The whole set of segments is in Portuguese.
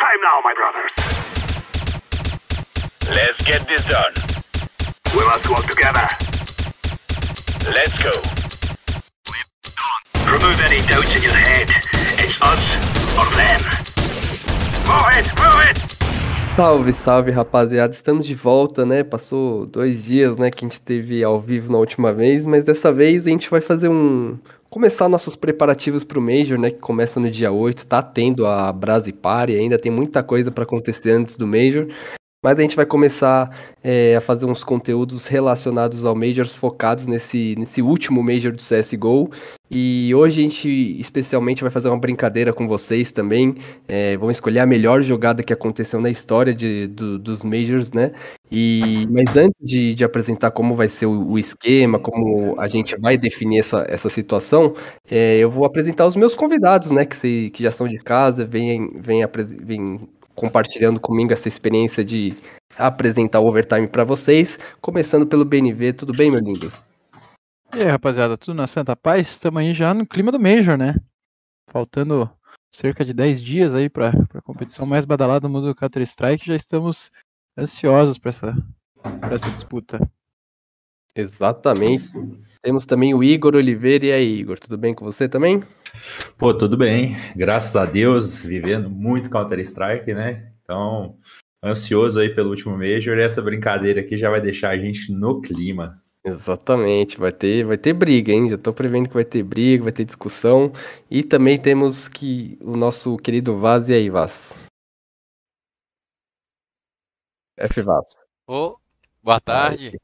time now, my brothers. Let's get this done. We must work together. Let's go. Remove any doubts in your head. It's us or them. Move it, move it! Salve, salve, rapaziada. Estamos de volta, né? Passou dois dias, né, que a gente teve ao vivo na última vez, mas dessa vez a gente vai fazer um. Começar nossos preparativos pro Major, né? Que começa no dia 8. Tá tendo a Brasi Party, ainda tem muita coisa para acontecer antes do Major. Mas a gente vai começar é, a fazer uns conteúdos relacionados ao Majors, focados nesse, nesse último Major do CSGO. E hoje a gente especialmente vai fazer uma brincadeira com vocês também. É, vamos escolher a melhor jogada que aconteceu na história de, do, dos Majors, né? E, mas antes de, de apresentar como vai ser o, o, esquema, como a gente vai definir essa, essa situação, é, eu vou apresentar os meus convidados, né? Que, se, que já são de casa, vêm, vêm, vêm compartilhando comigo essa experiência de apresentar o overtime para vocês. Começando pelo BNV, tudo bem, meu lindo? E aí, rapaziada, tudo na Santa Paz? Estamos aí já no clima do Major, né? Faltando cerca de 10 dias aí para a competição mais badalada do mundo do Counter-Strike, já estamos ansiosos para essa, essa disputa. Exatamente. Temos também o Igor Oliveira. E aí, Igor, tudo bem com você também? Pô, tudo bem. Graças a Deus, vivendo muito Counter-Strike, né? Então, ansioso aí pelo último Major. E essa brincadeira aqui já vai deixar a gente no clima. Exatamente, vai ter, vai ter briga, hein? Já tô prevendo que vai ter briga, vai ter discussão. E também temos que o nosso querido Vaz, e aí, Vaz? F Vaz. Ô, oh, boa tarde.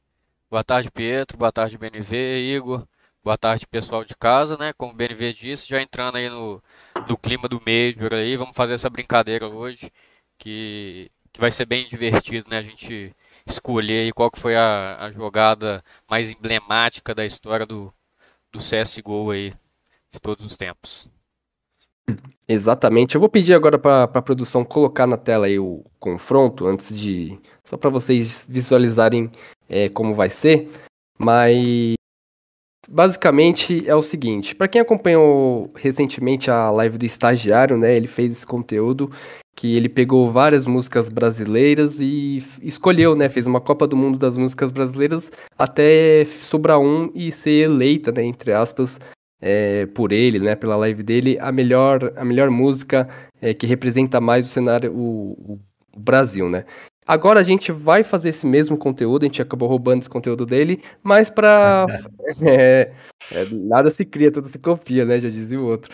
Boa tarde, Pietro. Boa tarde, BNV, Igor. Boa tarde, pessoal de casa, né? Como o BNV disse, já entrando aí no, no clima do Major aí, vamos fazer essa brincadeira hoje, que, que vai ser bem divertido, né? A gente escolher aí qual que foi a, a jogada mais emblemática da história do, do CSGO aí, de todos os tempos. Exatamente. Eu vou pedir agora para a produção colocar na tela aí o confronto antes de só para vocês visualizarem é, como vai ser. Mas basicamente é o seguinte: para quem acompanhou recentemente a live do estagiário, né? Ele fez esse conteúdo que ele pegou várias músicas brasileiras e escolheu, né? Fez uma Copa do Mundo das músicas brasileiras até sobrar um e ser eleita, né? Entre aspas, é, por ele, né, pela live dele, a melhor, a melhor música é, que representa mais o cenário, o, o, Brasil, né. Agora a gente vai fazer esse mesmo conteúdo, a gente acabou roubando esse conteúdo dele, mas para é, é, nada se cria, tudo se copia, né, já dizia o outro.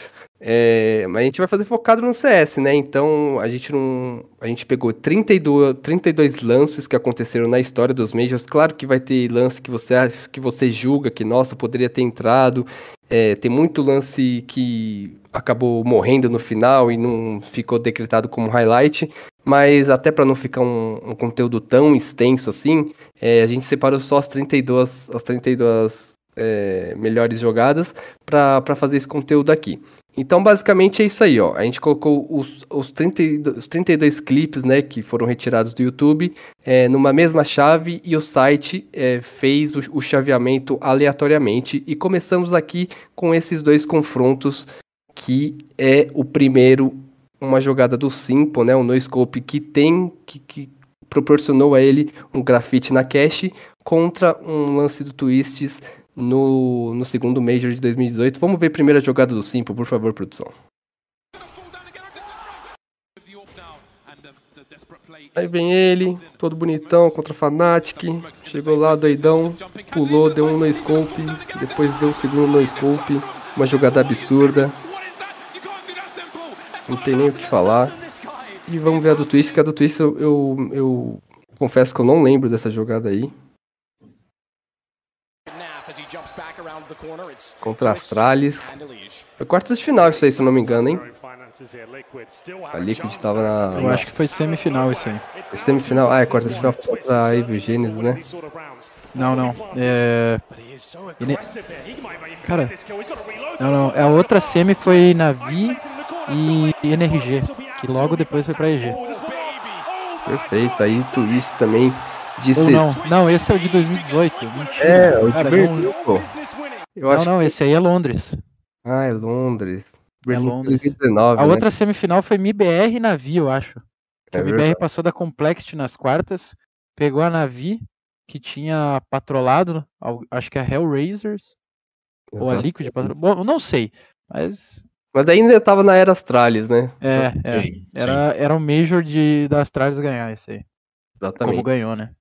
É, mas a gente vai fazer focado no CS, né? Então a gente não. A gente pegou 32, 32 lances que aconteceram na história dos Majors. Claro que vai ter lance que você que você julga que, nossa, poderia ter entrado. É, tem muito lance que acabou morrendo no final e não ficou decretado como highlight. Mas até para não ficar um, um, conteúdo tão extenso assim, é, a gente separou só as 32, as 32 é, melhores jogadas para fazer esse conteúdo aqui. Então, basicamente é isso aí, ó. A gente colocou os, os, 30, os 32 clipes, né, que foram retirados do YouTube, é, numa mesma chave e o site é, fez o, o, chaveamento aleatoriamente. E começamos aqui com esses dois confrontos, que é o primeiro, uma jogada do Simple, né, um no-scope que tem, que, que proporcionou a ele um grafite na cache, contra um lance do Twists no, no segundo Major de 2018. Vamos ver a primeira jogada do Simple, por favor, produção. Aí vem ele, todo bonitão contra Fnatic. Chegou lá, doidão, pulou, deu um no scope, depois deu o segundo no scope. Uma jogada absurda. Não tem nem o que falar. E vamos ver a do Twist, que a do Twist eu, eu, eu confesso que eu não lembro dessa jogada aí. Contra Astralis. Foi quartas de final isso aí, se eu não me engano, hein? A Liquid estava na. Eu acho que foi semifinal isso aí. Foi semifinal? Ah, é quartas de final contra a Evil Gênesis, né? Não, não. É. Ele... Cara. Não, não. A outra semi foi Navi e NRG. Que logo depois foi pra EG. Perfeito. Aí Twist também de Ou ser... não, não, esse é o de 2018. Mentira. É, o de Berlim, pô. Eu não, não, que... esse aí é Londres. Ah, é Londres. É Londres. 2019, a né? outra semifinal foi MIBR e Navi, eu acho. É o MBR verdade. passou da Complexity nas quartas, pegou a Navi, que tinha patrolado, acho que a Hellraisers, ou a Exato. Liquid patrolou. Bom, eu não sei, mas Mas daí ainda tava na era Astralis, né? é, é. Sim, Era, era um Major de, da Astralis ganhar esse aí. Exatamente. Como ganhou, né?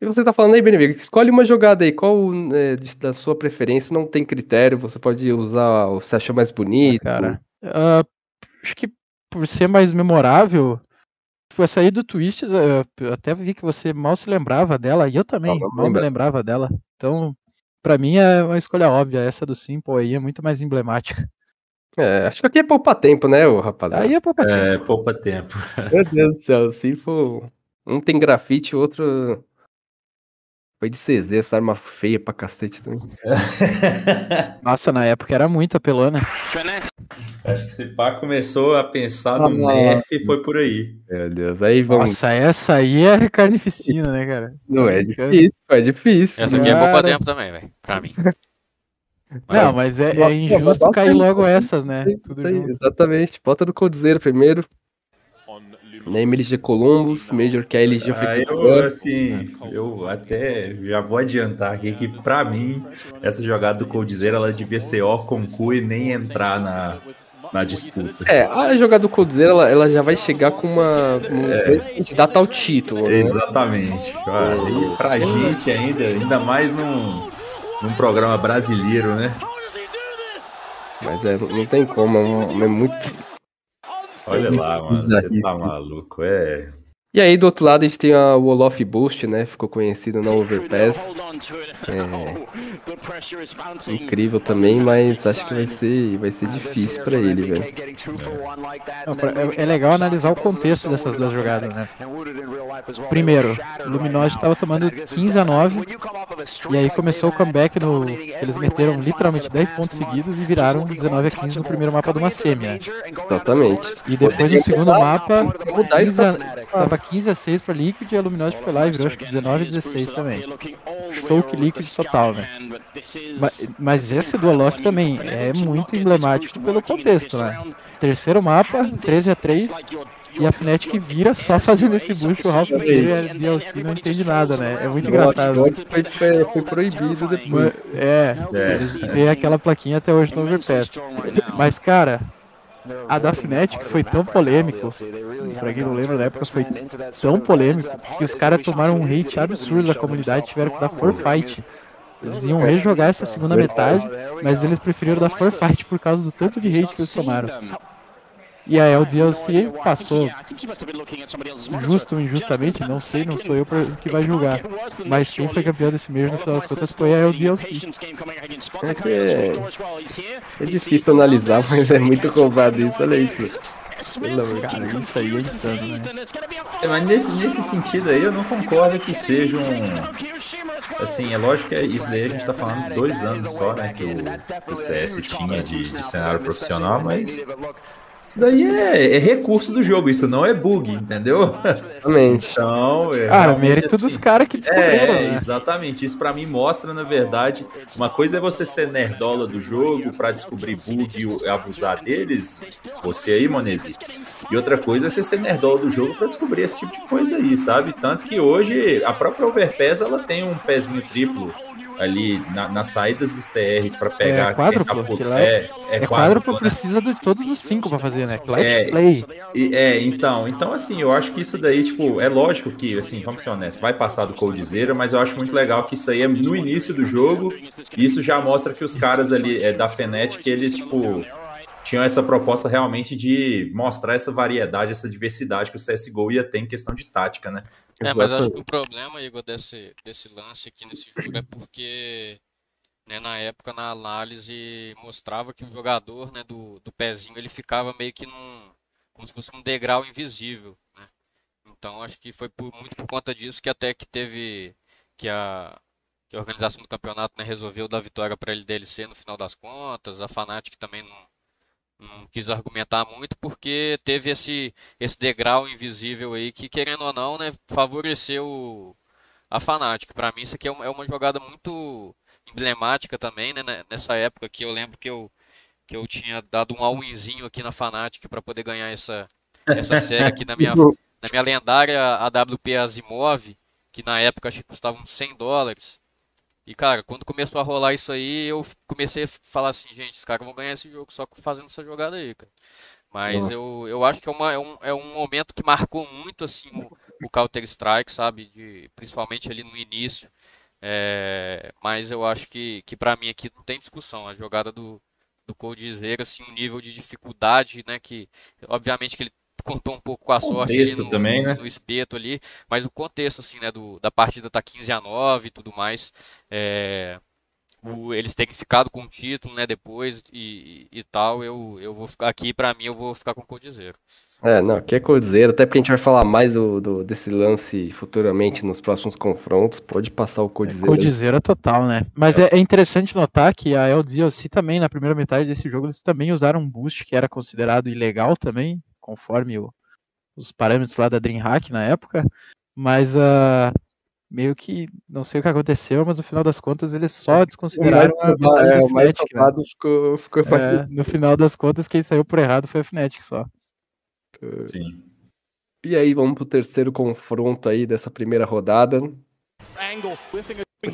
E você tá falando aí, Benevig, escolhe uma jogada aí, qual é, da sua preferência, não tem critério, você pode usar o que você achou mais bonito. cara. Ah, acho que por ser mais memorável, foi essa aí do Twists, ah, eu até vi que você mal se lembrava dela, e eu também não mal me lembra. lembrava dela. Então, pra mim é uma escolha óbvia, essa do Simple aí é muito mais emblemática. É, acho que aqui é poupar tempo, né, ô rapaziada? Aí é pra É, poupa tempo. Meu Deus do céu, for. Um tem grafite, o outro. Foi de CZ, essa arma feia pra cacete também. Nossa, na época era muito apelona. Acho que esse pá começou a pensar no Ah. nerf e foi por aí. Meu Deus, aí vamos. Nossa, essa aí é carnificina, né, cara? não é difícil, é difícil. Essa aqui é poupa Cara. tempo também, velho. Pra mim. Não, mas é, é injusto cair logo essas, né? Tudo junto. exatamente. Bota no Coldzera primeiro. Name LG Columbus, Major que a LG foi campeã. eu, assim, eu até já vou adiantar aqui que pra mim, essa jogada do Coldzera, ela devia ser ó com cu e nem entrar na, na disputa. É, a jogada do Coldzera, ela, ela já vai chegar com uma. Um candidata ao título, né? Exatamente. E pra gente ainda, ainda mais num, num programa brasileiro, né? Mas é, não tem como, é, é muito. Olha lá, mano, você tá maluco. É. E aí, do outro lado, a gente tem a Wall of Boost, né? Ficou conhecido na Overpass. É, incrível também, mas acho que vai ser, vai ser difícil pra ele, velho. Pra- é, é legal analisar o contexto dessas duas jogadas, né? Primeiro, o Luminosity estava tomando 15 a 9 e aí começou o comeback no eles meteram literalmente 10 pontos seguidos e viraram 19 a 15 no primeiro mapa de uma semi, né? Exatamente. E depois no segundo mapa, mudar 15 a, tava 15 a 6 pra Liquid e a Luminosity foi lá e virou acho que 19 a 16 também. Show que Liquid total, né? Mas, mas esse do Olof também é muito emblemático pelo contexto, né? Terceiro mapa, 13 a 3 e a Fnatic vira só fazendo esse bucho, o Ralph e a DLC não entende nada, né? É muito engraçado. Foi, foi, foi proibido depois. É, É. eles têm aquela plaquinha até hoje no Overpass. Mas, cara, a da Fnatic foi tão polêmico, pra quem não lembra, na época foi tão polêmico, que os caras tomaram um hate absurdo da comunidade e tiveram que dar forfight. Eles iam rejogar essa segunda metade, mas eles preferiram dar forfight por causa do tanto de hate que eles tomaram. E a LDLC passou, justo ou injustamente, não sei, não sou eu que vai julgar. Mas quem foi campeão desse mês no final das contas foi a LDLC. É que é, é difícil analisar, mas é muito roubado isso, olha aí, filho. Pelo amor de Cara, isso aí é insano, né? É, Mas nesse, nesse sentido aí, eu não concordo que seja um. Assim, é lógico que é- isso daí a gente tá falando dois anos só, né? Que o, que o CS tinha de, de cenário profissional, mas. Isso daí é, é recurso do jogo, isso não é bug, entendeu? Exatamente. Então, é. Cara, mérito assim, dos caras que descobriram, É, né? exatamente. Isso pra mim mostra, na verdade, uma coisa é você ser nerdola do jogo pra descobrir bug e abusar deles, você aí, Monesi. E outra coisa é você ser nerdola do jogo pra descobrir esse tipo de coisa aí, sabe? Tanto que hoje a própria Overpass ela tem um pezinho triplo ali na- nas saídas dos TRs pra pegar. É quádruplo, que lá é, é, É quádruplo, né? precisa de todos os cinco pra fazer, né? Que lá É. é play. E- É, então, então assim, eu acho que isso daí, tipo, é lógico que, assim, vamos ser honestos, vai passar do Coldzera, mas eu acho muito legal que isso aí é no início do jogo, e isso já mostra que os caras ali é, da Fnatic, eles, tipo, tinham essa proposta realmente de mostrar essa variedade, essa diversidade que o CSGO ia ter em questão de tática, né? É, mas acho que o problema, Igor, desse, desse lance aqui nesse jogo é porque, né, na época, na análise, mostrava que o jogador, né, do, do pezinho, ele ficava meio que num, como se fosse um degrau invisível, né? Então, acho que foi por- muito por conta disso que até que teve, que a, que a organização do campeonato, né, resolveu dar vitória para ele DLC no final das contas, a Fnatic também não, não quis argumentar muito, porque teve esse, esse degrau invisível aí que, querendo ou não, né, favoreceu a Fnatic. Para mim, isso aqui é uma, é uma jogada muito emblemática também, né, nessa época que eu lembro que eu, que eu tinha dado um all-inzinho aqui na Fnatic para poder ganhar essa, essa série aqui na minha, na minha lendária AWP Asimov, que na época acho que custava uns 100 dólares. E cara, quando começou a rolar isso aí, eu comecei a falar assim, gente, os caras vão ganhar esse jogo só fazendo essa jogada aí, cara. Mas Nossa. eu, eu acho que é, uma, é, um, é um momento que marcou muito assim o, o Counter-Strike, sabe? De, principalmente ali no início. É, mas eu acho que, que para mim aqui não tem discussão. A jogada do, do Coldzera, assim, um nível de dificuldade, né? Que obviamente que ele contou um pouco com a sorte no, também, né? no espeto ali, mas o contexto assim, né, do, da partida tá 15 a 9 e tudo mais, é, o- eles terem ficado com o título, né, depois e, e, e tal, eu, eu vou ficar aqui, pra mim, eu vou ficar com o Coldzera. É, não, aqui é Coldzera, até porque a gente vai falar mais do, do- desse lance futuramente nos próximos confrontos. Pode passar o Coldzera. Coldzera total, né? Mas é, é interessante notar que a LDLC também, na primeira metade desse jogo, eles também usaram um boost que era considerado ilegal também, conforme o- os parâmetros lá da DreamHack na época. Mas ah, meio que não sei o que aconteceu, mas no final das contas eles só O mais desconsideraram a safado- metade é, do o mais Fnatic, né? ficou, ficou É, no final das contas, quem saiu por errado foi a Fnatic só. Sim. E aí, vamos pro terceiro confronto aí dessa primeira rodada.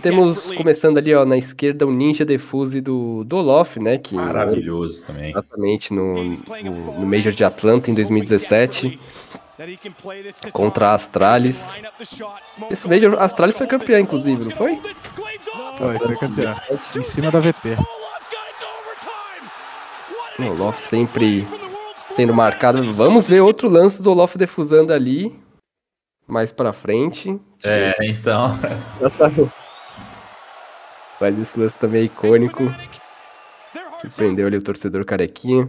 Temos, começando ali, ó, na esquerda, o Ninja Defuse do, do Olof, né? Que Maravilhoso também. exatamente no, no, no Major de Atlanta em 2017, contra a Astralis. Esse Major, a Astralis foi campeã, inclusive, não foi? Foi, foi campeão. Em cima da VP. O Olof sempre sendo marcado. Vamos ver outro lance do Olof defusando ali, mais pra frente. É, então. Mas esse lance também é icônico. Surpreendeu ali o torcedor carequinha.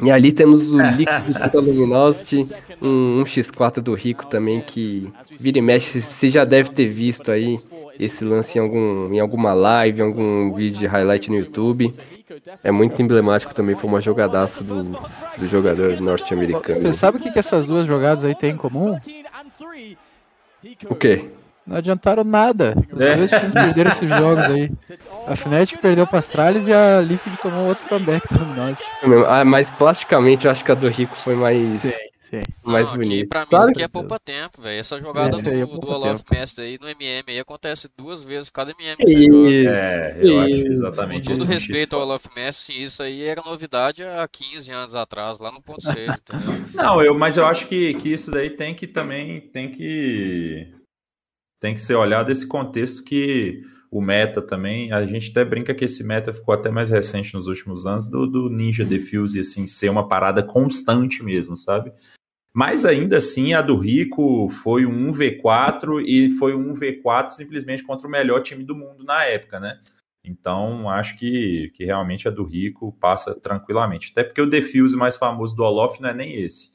E ali temos o Liquid da Luminosity, um, um X4 do Rico também, que vira e mexe, você já deve ter visto aí esse lance em, algum, em alguma live, em algum vídeo de highlight no YouTube. É muito emblemático também, foi uma jogadaça do, do jogador norte-americano. Você sabe o que, que essas duas jogadas aí têm em comum? O quê? Não adiantaram nada. Os É. dois times perderam esses jogos aí. A Fnatic perdeu pra Astralis e a Liquid tomou outro comeback do nós. Ah, mas plasticamente eu acho que a do Rico foi mais, Sim, sim. mais Não, aqui, bonita. pra mim Claro isso aqui que- é poupa tempo, velho. Essa jogada aí é do, do Olaf. Mestre aí no MM aí acontece duas vezes cada MM que você joga. Isso. É, eu acho Isso. exatamente Com todo isso. respeito ao Olaf Messi, sim, isso aí era novidade há 15 anos atrás, lá no ponto 6, entendeu? Não, eu, mas eu acho que, que isso daí tem que também tem que tem que ser olhado esse contexto que o meta também, a gente até brinca que esse meta ficou até mais recente nos últimos anos do, do Ninja Defuse assim ser uma parada constante mesmo, sabe? Mas ainda assim a do Rico foi um 1v4 e foi um 1v4 simplesmente contra o melhor time do mundo na época, né? Então, acho que, que realmente a do Rico passa tranquilamente. Até porque o defuse mais famoso do Olof não é nem esse.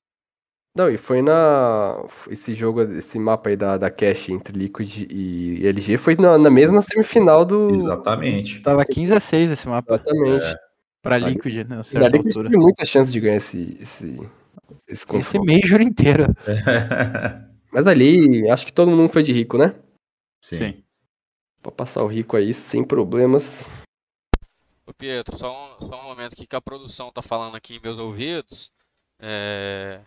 Não, e foi na. Esse jogo, esse mapa aí da, da Cash entre Liquid e LG foi na, na mesma semifinal do. Exatamente. Tava 15 a 6 esse mapa. Exatamente. Pra Ali- Liquid, né? A E a certa Liquid altura. teve muita chance de ganhar esse, esse, esse Esse confronto. Major inteiro. Mas ali, acho que todo mundo foi de rico, né? Sim. Pode passar o rico aí sem problemas. Ô Pietro, só um, só um momento aqui que a produção tá falando aqui em meus ouvidos, é,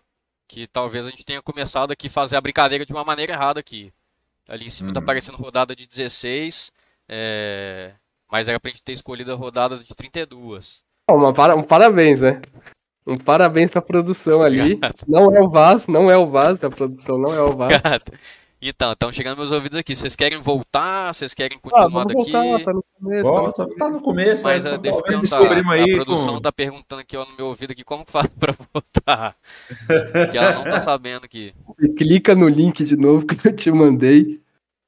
que talvez a gente tenha começado aqui a fazer a brincadeira de uma maneira errada aqui. Ali em cima tá Uhum. aparecendo rodada de 16, é, mas era pra gente ter escolhido a rodada de 32. Ó, uma para- um parabéns, né? Um parabéns pra produção ali. Obrigado. Não é o Vaz, não é o Vaz, a produção não é o Vaz. Obrigado. Então, estão chegando meus ouvidos aqui. Vocês querem voltar? Vocês querem Ah, continuar vamos daqui? voltar, tá no começo. Volta, tá no começo, Mas né? eh, deixa eu descobrimos a produção com... tá perguntando aqui ó, no meu ouvido aqui como que faz pra votar. que ela não tá sabendo aqui. Clica no link de novo que eu te mandei.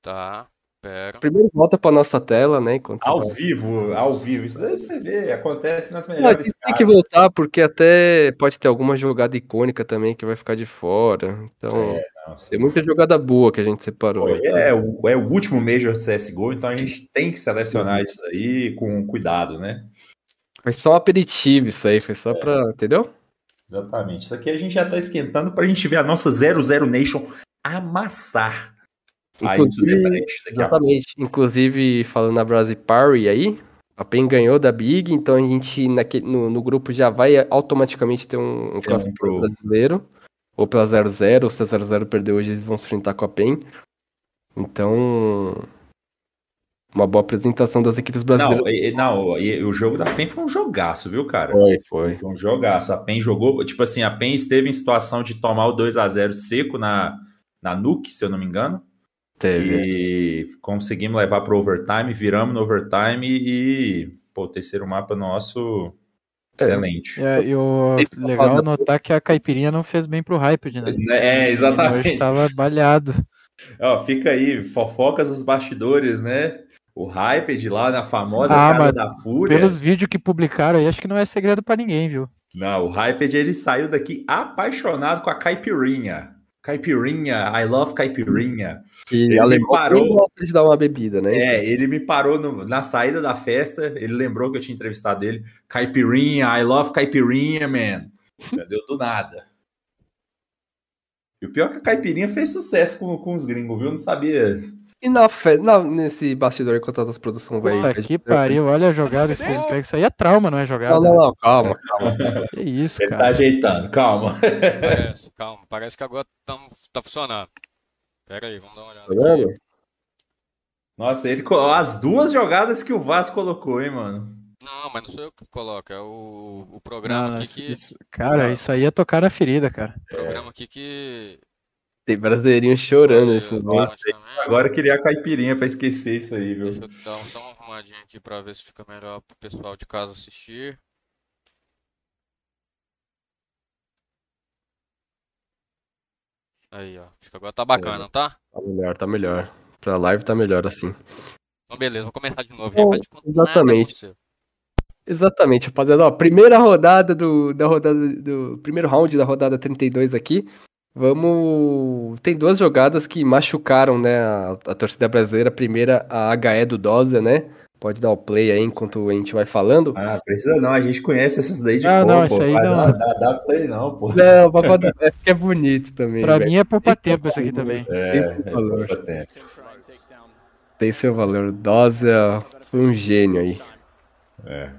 Tá, pera. Primeiro volta pra nossa tela, né? Ao vai- vivo, ao vivo. Isso daí você vê, acontece nas Não, melhores tem casas. que voltar, porque até pode ter alguma jogada icônica também que vai ficar de fora. Então, Nossa. tem muita jogada boa que a gente separou. Pô, É, o, é o último Major de CSGO, então a gente tem que selecionar isso aí com cuidado, né? Foi só um aperitivo isso aí, foi só pra. Entendeu? Exatamente. Isso aqui a gente já tá esquentando pra gente ver a nossa 00 Nation amassar aí Inclusive, Debate daqui a pouco. Exatamente. Inclusive, falando na Brasil Party aí, a PEN ganhou da Big, então a gente naquele, no, no grupo já vai automaticamente ter um, um brasileiro. Ou pela 0-0, ou se a 0-0 perder hoje, eles vão se enfrentar com a PEN. Então, uma boa apresentação das equipes brasileiras. Não, e- não, o jogo da PEN foi um jogaço, viu, cara? Foi, foi. Foi um jogaço. A PEN jogou, tipo assim, a PEN esteve em situação de tomar o 2 a 0 seco na, na Nuke, se eu não me engano. Teve. E conseguimos levar para overtime, viramos no overtime e, pô, o terceiro mapa nosso, excelente. É, e o legal notar que a caipirinha não fez bem pro Hyped, né? É, exatamente. hoje tava balhado. Ó, fica aí, fofocas dos bastidores, né? O Hyped lá na famosa Ah, Casa mas da Fúria. Pelos vídeos que publicaram aí, acho que não é segredo pra ninguém, viu? Não, o Hyped ele saiu daqui apaixonado com a caipirinha. Caipirinha, I love caipirinha. E Ele alemão parou. gosta de dar uma bebida, né? É, ele me parou no- na saída da festa, ele lembrou que eu tinha entrevistado ele. Caipirinha, I love caipirinha, man. Entendeu? Do nada. E o pior é que a caipirinha fez sucesso com, com os gringos, viu? Eu não sabia. E na fe... na- nesse bastidor aí, enquanto a produção vai. Puta que pariu, olha a jogada que vocês pegam. Isso aí é trauma, não é jogada? Não, não, não, calma. Que isso, Ele tá ajeitando, calma. Parece, calma. Parece que agora tamo, tá funcionando. Pera aí, vamos dar uma olhada. Tá aqui. vendo? Nossa, ele as duas jogadas que o Vasco colocou, hein, mano? Não, mas não sou eu que coloco, é o, o programa não, aqui isso- que. isso- cara, isso aí é tocar na ferida, cara. Programa aqui que. Tem brasileirinho chorando nesse momento. automaticamente. Agora eu queria a caipirinha pra esquecer isso aí, viu? Deixa eu dar só uma arrumadinha aqui pra ver se fica melhor pro pessoal de casa assistir. Aí, ó. Acho que agora tá bacana, não tá? Tá melhor, tá melhor. Pra live tá melhor assim. Então, beleza, vou começar de novo. Bom, nada exatamente. aconteceu. Exatamente, rapaziada. Ó, primeira rodada do, da rodada do primeiro round da rodada 32 aqui. Vamos. Tem duas jogadas que machucaram, né, a, a torcida brasileira. A primeira, a HE do Dozer, né? Pode dar o play aí enquanto a gente vai falando. Ah, precisa não, a gente conhece essas daí de Ah, cor, não, pô. isso aí Vai, não. Dá, dá, dá play não, pô. Não, pra poder- é porque é bonito também. Pra velho. mim é poupa tempo esse aqui também. É, Tem é valor. tempo. Tem seu valor. Dozer foi um gênio aí. É.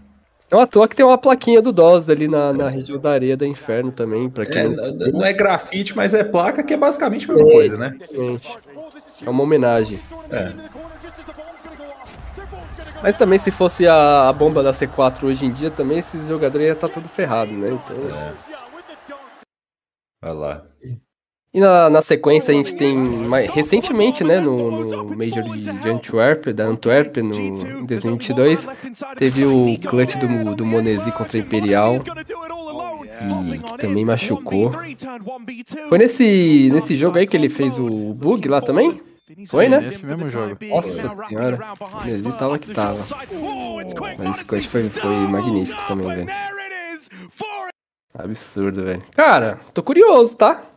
Não à toa que tem uma plaquinha do Dozer ali na, na região da areia da inferno também, pra quem É, não não é grafite, mas é placa que é basicamente a mesma coisa, né? Gente, é uma homenagem. É. Mas também se fosse a, a bomba da C4 hoje em dia, também esses jogadores iam estar tudo ferrado, né? Então... Olha lá. E na, na sequência a gente tem mais, recentemente, né, no, no Major de, de Antwerp, da Antwerp, no, em 2022, teve o clutch do, do Monesi contra a Imperial, que, que também machucou. Foi nesse, nesse jogo aí que ele fez o bug lá também? Foi, né? Nesse mesmo jogo. Nossa senhora, ele tava que tava. Mas esse clutch foi, foi magnífico também, velho. Absurdo, velho. Cara, tô curioso, tá?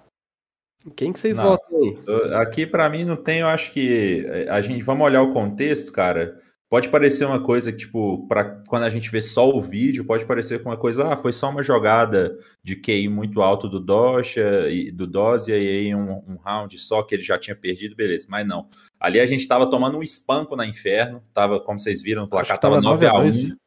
Quem que vocês Não. votam aí? Aqui pra mim não tem, eu acho que eh, a gente vamos olhar o contexto, cara. Pode parecer uma coisa que, tipo, para quando a gente vê só o vídeo, pode parecer uma coisa, ah, foi só uma jogada de QI muito alto do Docha e do Dozia e aí um, um round só que ele já tinha perdido, beleza. Mas não. Ali a gente tava tomando um espanco na inferno, tava, como vocês viram no placar, tava tava 9 a 1 9 a 2.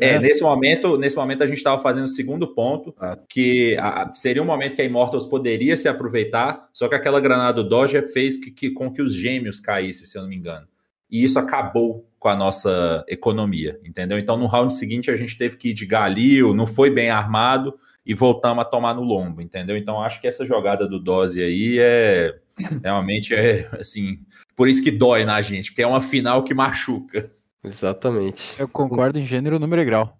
É, É. nesse momento, nesse momento a gente estava fazendo o segundo ponto, Ah. que a- seria um momento que a Immortals poderia se aproveitar, só que aquela granada do Dodger fez que, que- com que os gêmeos caíssem, se eu não me engano. E isso acabou com a nossa economia, entendeu? Então no round seguinte a gente teve que ir de galil, não foi bem armado e voltamos a tomar no lombo, entendeu? Então acho que essa jogada do Dose aí é realmente é assim, por isso que dói na gente, porque é uma final que machuca. Exatamente. Eu concordo em gênero, número e grau.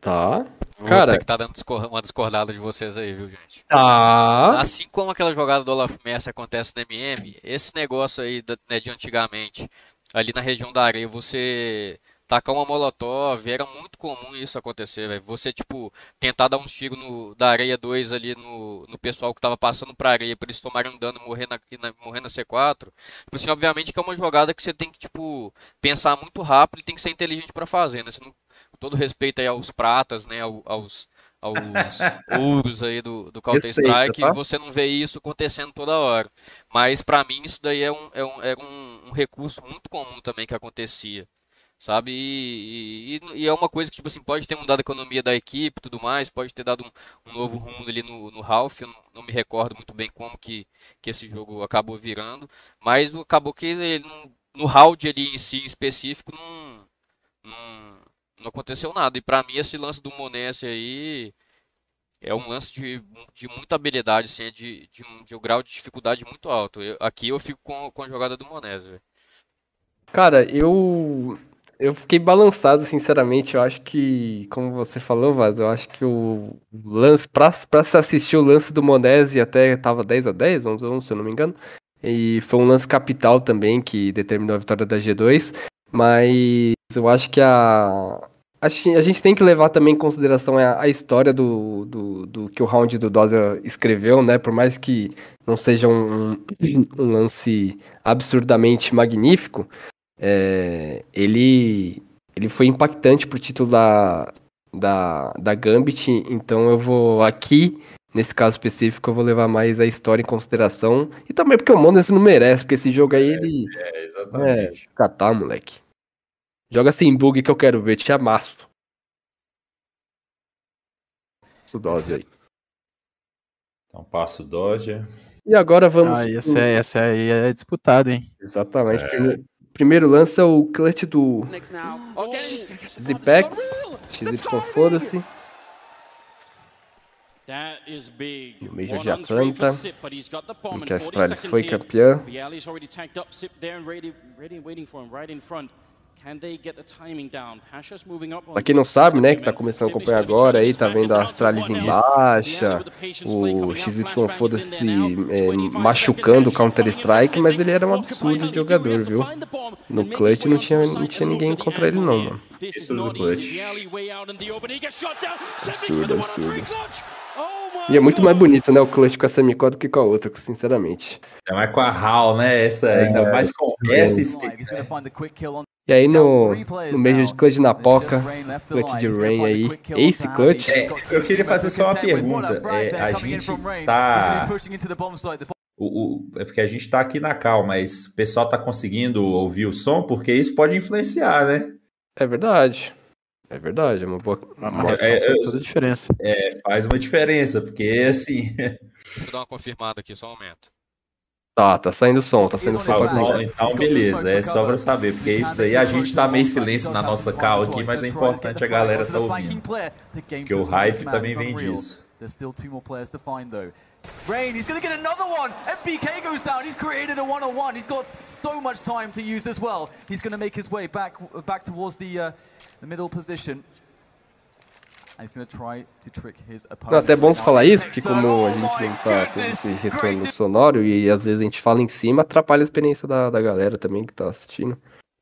Tá. Cara- que tá dando uma discordada de vocês aí, viu, gente? Tá. Assim como aquela jogada do Olaf Messi acontece no MM, esse negócio aí né, de antigamente, ali na região da areia, você tacar uma molotov, era muito comum isso acontecer, velho. Você, tipo, tentar dar uns tiros no, da areia 2 ali no, no pessoal que tava passando pra areia, pra eles tomarem um dano e morrer na, na, morrer na C4. Tipo assim, obviamente que é uma jogada que você tem que, tipo, pensar muito rápido e tem que ser inteligente pra fazer, né? Você não, com todo respeito aí aos pratas, né, ao- aos aos ouros aí do, do Counter-Strike, tá? você não vê isso acontecendo toda hora. Mas pra mim isso daí é um, é um, é um, um recurso muito comum também que acontecia. Sabe? E, e- e é uma coisa que, tipo assim, pode ter mudado a economia da equipe tudo mais, pode ter dado um, um novo rumo ali no, no Ralph, eu não, não me recordo muito bem como que, que esse jogo acabou virando, mas acabou que ele no round ali em si, em específico, não, não, não aconteceu nada. E pra mim, esse lance do Monesse aí é um lance de, de muita habilidade, assim, é de, de, um, de um grau de dificuldade muito alto. Eu- aqui eu fico com, com a jogada do velho. Cara, eu eu fiquei balançado, sinceramente. Eu acho que, como você falou, Vaz, eu acho que o lance pra, pra se assistir o lance do Monese até tava 10 a 10, 11 a 11, se eu não me engano. E foi um lance capital também que determinou a vitória da G2, mas eu acho que a a gen- a gente tem que levar também em consideração a, a história do, do, do que o round do Dozia escreveu, né? Por mais que não seja um, um lance absurdamente magnífico, é, ele, ele foi impactante pro título da, da, da Gambit, então eu vou aqui, nesse caso específico, eu vou levar mais a história em consideração, e também porque o Monas não merece, porque esse jogo aí, ele... É, exatamente. Catar, moleque. Joga sem bug que eu quero ver, te amasso. Sudose aí. Então passa o Dodge. E agora vamos... Ah, essa, é, essa aí é disputada, hein? Exatamente. Primeiro, primeiro lance é o clutch do Zipex. XY foda-se. E o Major de Atlanta, que a Astralis foi campeã. Pra quem não sabe, né, que tá começando a acompanhar agora aí, tá vendo a Astralis em baixa, o XY foda-se é, machucando o Counter-Strike, mas ele era um absurdo de jogador, viu? No clutch não tinha, não tinha ninguém contra ele não, mano. Isso clutch. Absurdo, absurdo. E é muito mais bonito, né, o clutch com a Semicó do que com a outra, sinceramente. Ainda mais com a HAL, né? Essa, ainda mais com essa skin. E aí no, no Major de Clutch na Poca, clutch de Rain aí, Ace Clutch. É, eu queria fazer só uma pergunta. É, a gente tá. O, o- é porque a gente tá aqui na cal, mas o pessoal tá conseguindo ouvir o som, porque isso pode influenciar, né? É verdade. É verdade, é uma boa. Uma... É, é, Faz toda a diferença. é, faz uma diferença, porque assim. Deixa eu dar uma confirmada aqui, só um momento. Tá, tá saindo som, tá saindo som. Ah, ligar. então, beleza, é só pra saber, porque isso daí a gente tá meio silêncio na nossa cal aqui, mas é importante a galera tá ouvindo. Porque o hype também vem disso. There's still two more players to find though. Rain, he's gonna get another one. MPK goes down. He's created a one-on-one. He's got so much time to use as well. He's gonna make his way back back towards the uh, the middle position. And he's gonna try to trick his opponent. Não, até é bom você falar isso, porque como a gente não tá tendo esse retorno sonoro e às vezes a gente fala em cima, atrapalha a experiência da, da galera também que tá assistindo.